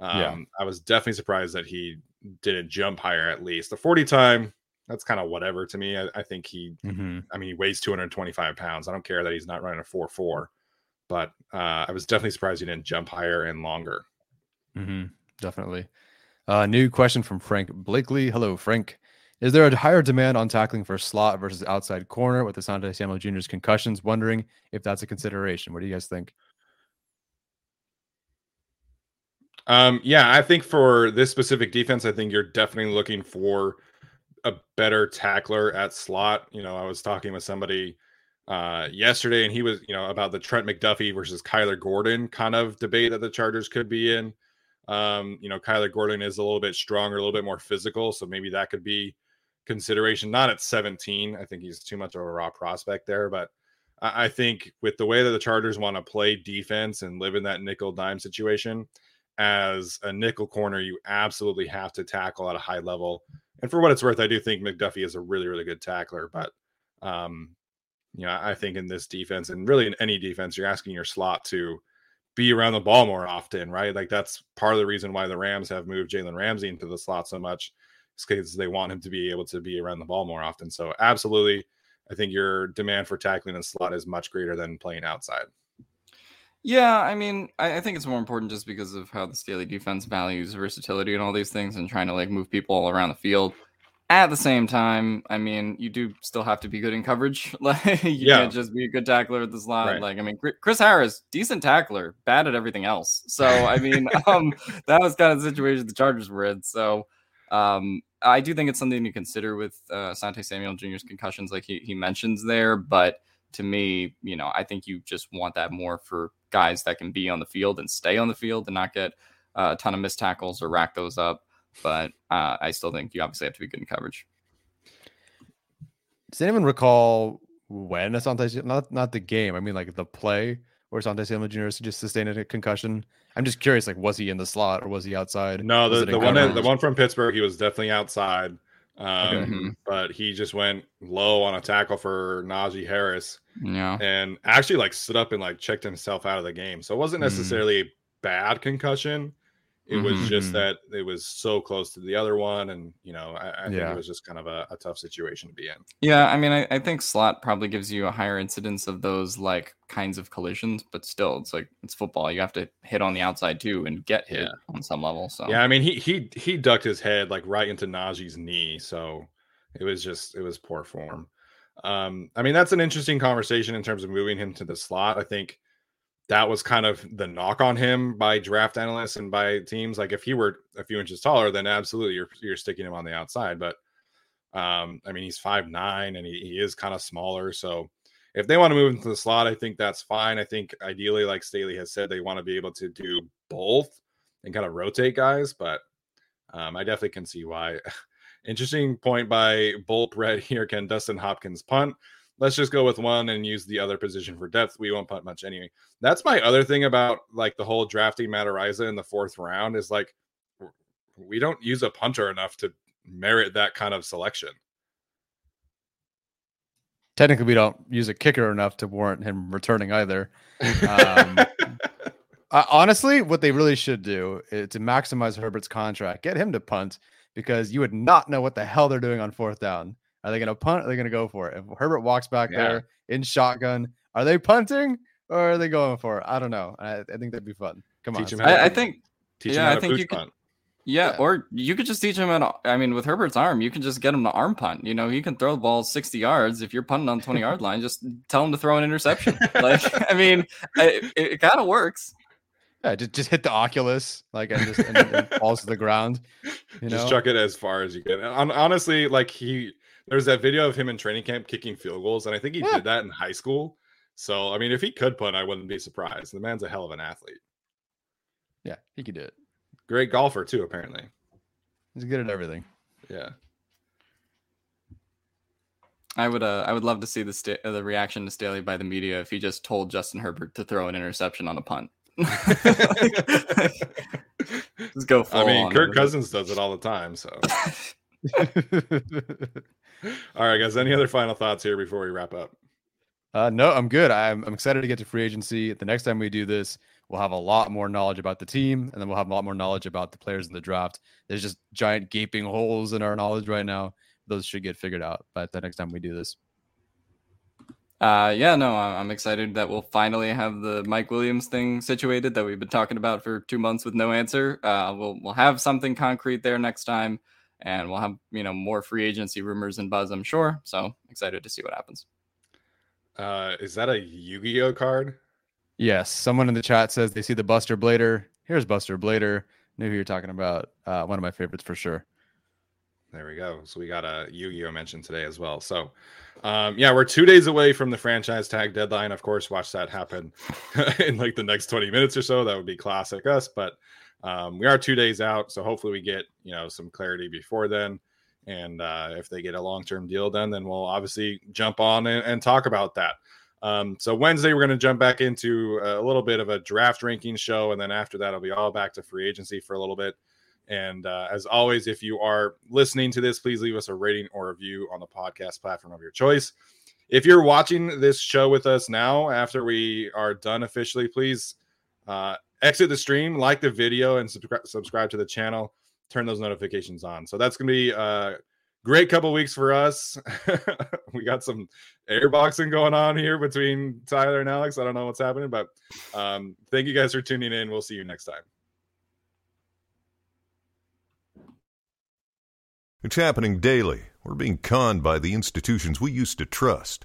um, yeah. I was definitely surprised that he didn't jump higher at least. The 40 time, that's kind of whatever to me. I, I think he, mm-hmm. I mean, he weighs 225 pounds. I don't care that he's not running a 4 4, but uh, I was definitely surprised he didn't jump higher and longer. Mm-hmm. Definitely. Uh, new question from Frank Blakely. Hello, Frank. Is there a higher demand on tackling for slot versus outside corner with Asante Samuel Jr.'s concussions? Wondering if that's a consideration. What do you guys think? Um, yeah, I think for this specific defense, I think you're definitely looking for a better tackler at slot. You know, I was talking with somebody uh, yesterday, and he was, you know, about the Trent McDuffie versus Kyler Gordon kind of debate that the Chargers could be in. Um, you know, Kyler Gordon is a little bit stronger, a little bit more physical, so maybe that could be consideration. Not at 17, I think he's too much of a raw prospect there, but I, I think with the way that the Chargers want to play defense and live in that nickel dime situation, as a nickel corner, you absolutely have to tackle at a high level. And for what it's worth, I do think McDuffie is a really, really good tackler. But, um, you know, I think in this defense and really in any defense, you're asking your slot to be around the ball more often, right? Like that's part of the reason why the Rams have moved Jalen Ramsey into the slot so much, is because they want him to be able to be around the ball more often. So, absolutely, I think your demand for tackling the slot is much greater than playing outside. Yeah, I mean, I, I, think it's more important just because of how the Staley defense values versatility and all these things and trying to like move people all around the field. At the same time, I mean, you do still have to be good in coverage. Like, you yeah. can't just be a good tackler at the slot. Right. Like, I mean, Chris Harris, decent tackler, bad at everything else. So, I mean, um, that was kind of the situation the Chargers were in. So, um, I do think it's something to consider with uh, Sante Samuel Jr.'s concussions, like he, he mentions there. But to me, you know, I think you just want that more for guys that can be on the field and stay on the field and not get uh, a ton of missed tackles or rack those up. But uh, I still think you obviously have to be good in coverage. Does anyone recall when Asante, not not the game, I mean like the play where Asante Samuel Jr. just sustained a concussion? I'm just curious, like was he in the slot or was he outside? No, the, the one the one from Pittsburgh, he was definitely outside. Um, okay. Mm-hmm. but he just went low on a tackle for Najee Harris. Yeah. And actually like stood up and like checked himself out of the game. So it wasn't mm. necessarily mm. a bad concussion. It mm-hmm. was just mm-hmm. that it was so close to the other one, and you know, I, I think it was just kind of a, a, tough situation to be in. Yeah, I mean, I, I, think slot probably gives you a higher incidence of those like kinds of collisions, but still, it's like it's football. You have to hit on the outside too and get hit yeah. on some level. So yeah, I mean, he he he ducked his head like right into Najee's knee, so it was just it was poor form. Um, I mean, that's an interesting conversation in terms of moving him to the slot. I think that was kind of the knock on him by draft analysts and by teams. Like if he were a few inches taller, then absolutely you're you're sticking him on the outside. But um, I mean he's five nine and he, he is kind of smaller. So if they want to move into the slot, I think that's fine. I think ideally, like Staley has said, they want to be able to do both and kind of rotate guys, but um, I definitely can see why. Interesting point by Bolt Red here. Can Dustin Hopkins punt? Let's just go with one and use the other position for depth. We won't punt much anyway. That's my other thing about like the whole drafting Matt Araiza in the fourth round is like we don't use a punter enough to merit that kind of selection. Technically, we don't use a kicker enough to warrant him returning either. Um, uh, honestly, what they really should do is to maximize Herbert's contract, get him to punt because you would not know what the hell they're doing on fourth down. Are they going to punt? Are they going to go for it? If Herbert walks back yeah. there in shotgun, are they punting or are they going for it? I don't know. I, I think that'd be fun. Come teach on. I, I, think. yeah, I think you could. Yeah, yeah, or you could just teach him an. I mean, with Herbert's arm, you can just get him to arm punt. You know, he can throw the ball sixty yards. If you're punting on twenty yard line, just tell him to throw an interception. like, I mean, it, it kind of works. Yeah, just just hit the Oculus, like and just and, and falls to the ground. You know? Just chuck it as far as you can. And honestly, like he there's that video of him in training camp kicking field goals, and I think he yeah. did that in high school. So, I mean, if he could punt, I wouldn't be surprised. The man's a hell of an athlete. Yeah, he could do it. Great golfer too, apparently. He's good at everything. Yeah. I would uh I would love to see the sta- uh, the reaction to Staley by the media if he just told Justin Herbert to throw an interception on a punt. just go. I mean, Kirk Cousins does it all the time, so. All right, guys. Any other final thoughts here before we wrap up? Uh, no, I'm good. I'm, I'm excited to get to free agency. The next time we do this, we'll have a lot more knowledge about the team, and then we'll have a lot more knowledge about the players in the draft. There's just giant gaping holes in our knowledge right now. Those should get figured out by the next time we do this. Uh, yeah, no, I'm excited that we'll finally have the Mike Williams thing situated that we've been talking about for two months with no answer. Uh, we'll we'll have something concrete there next time. And we'll have you know more free agency rumors and buzz. I'm sure. So excited to see what happens. Uh, is that a Yu-Gi-Oh card? Yes. Someone in the chat says they see the Buster Blader. Here's Buster Blader. Knew who you're talking about. Uh, one of my favorites for sure. There we go. So we got a Yu-Gi-Oh mention today as well. So, um, yeah, we're two days away from the franchise tag deadline. Of course, watch that happen in like the next 20 minutes or so. That would be classic us. But um, we are two days out, so hopefully we get you know some clarity before then. And uh, if they get a long-term deal done, then we'll obviously jump on and, and talk about that. Um, so Wednesday we're going to jump back into a little bit of a draft ranking show, and then after that, I'll be all back to free agency for a little bit. And uh, as always, if you are listening to this, please leave us a rating or review on the podcast platform of your choice. If you're watching this show with us now, after we are done officially, please uh, exit the stream, like the video, and subscribe subscribe to the channel. Turn those notifications on. So that's to be a great couple weeks for us. we got some airboxing going on here between Tyler and Alex. I don't know what's happening, but um, thank you guys for tuning in. We'll see you next time. It's happening daily. We're being conned by the institutions we used to trust.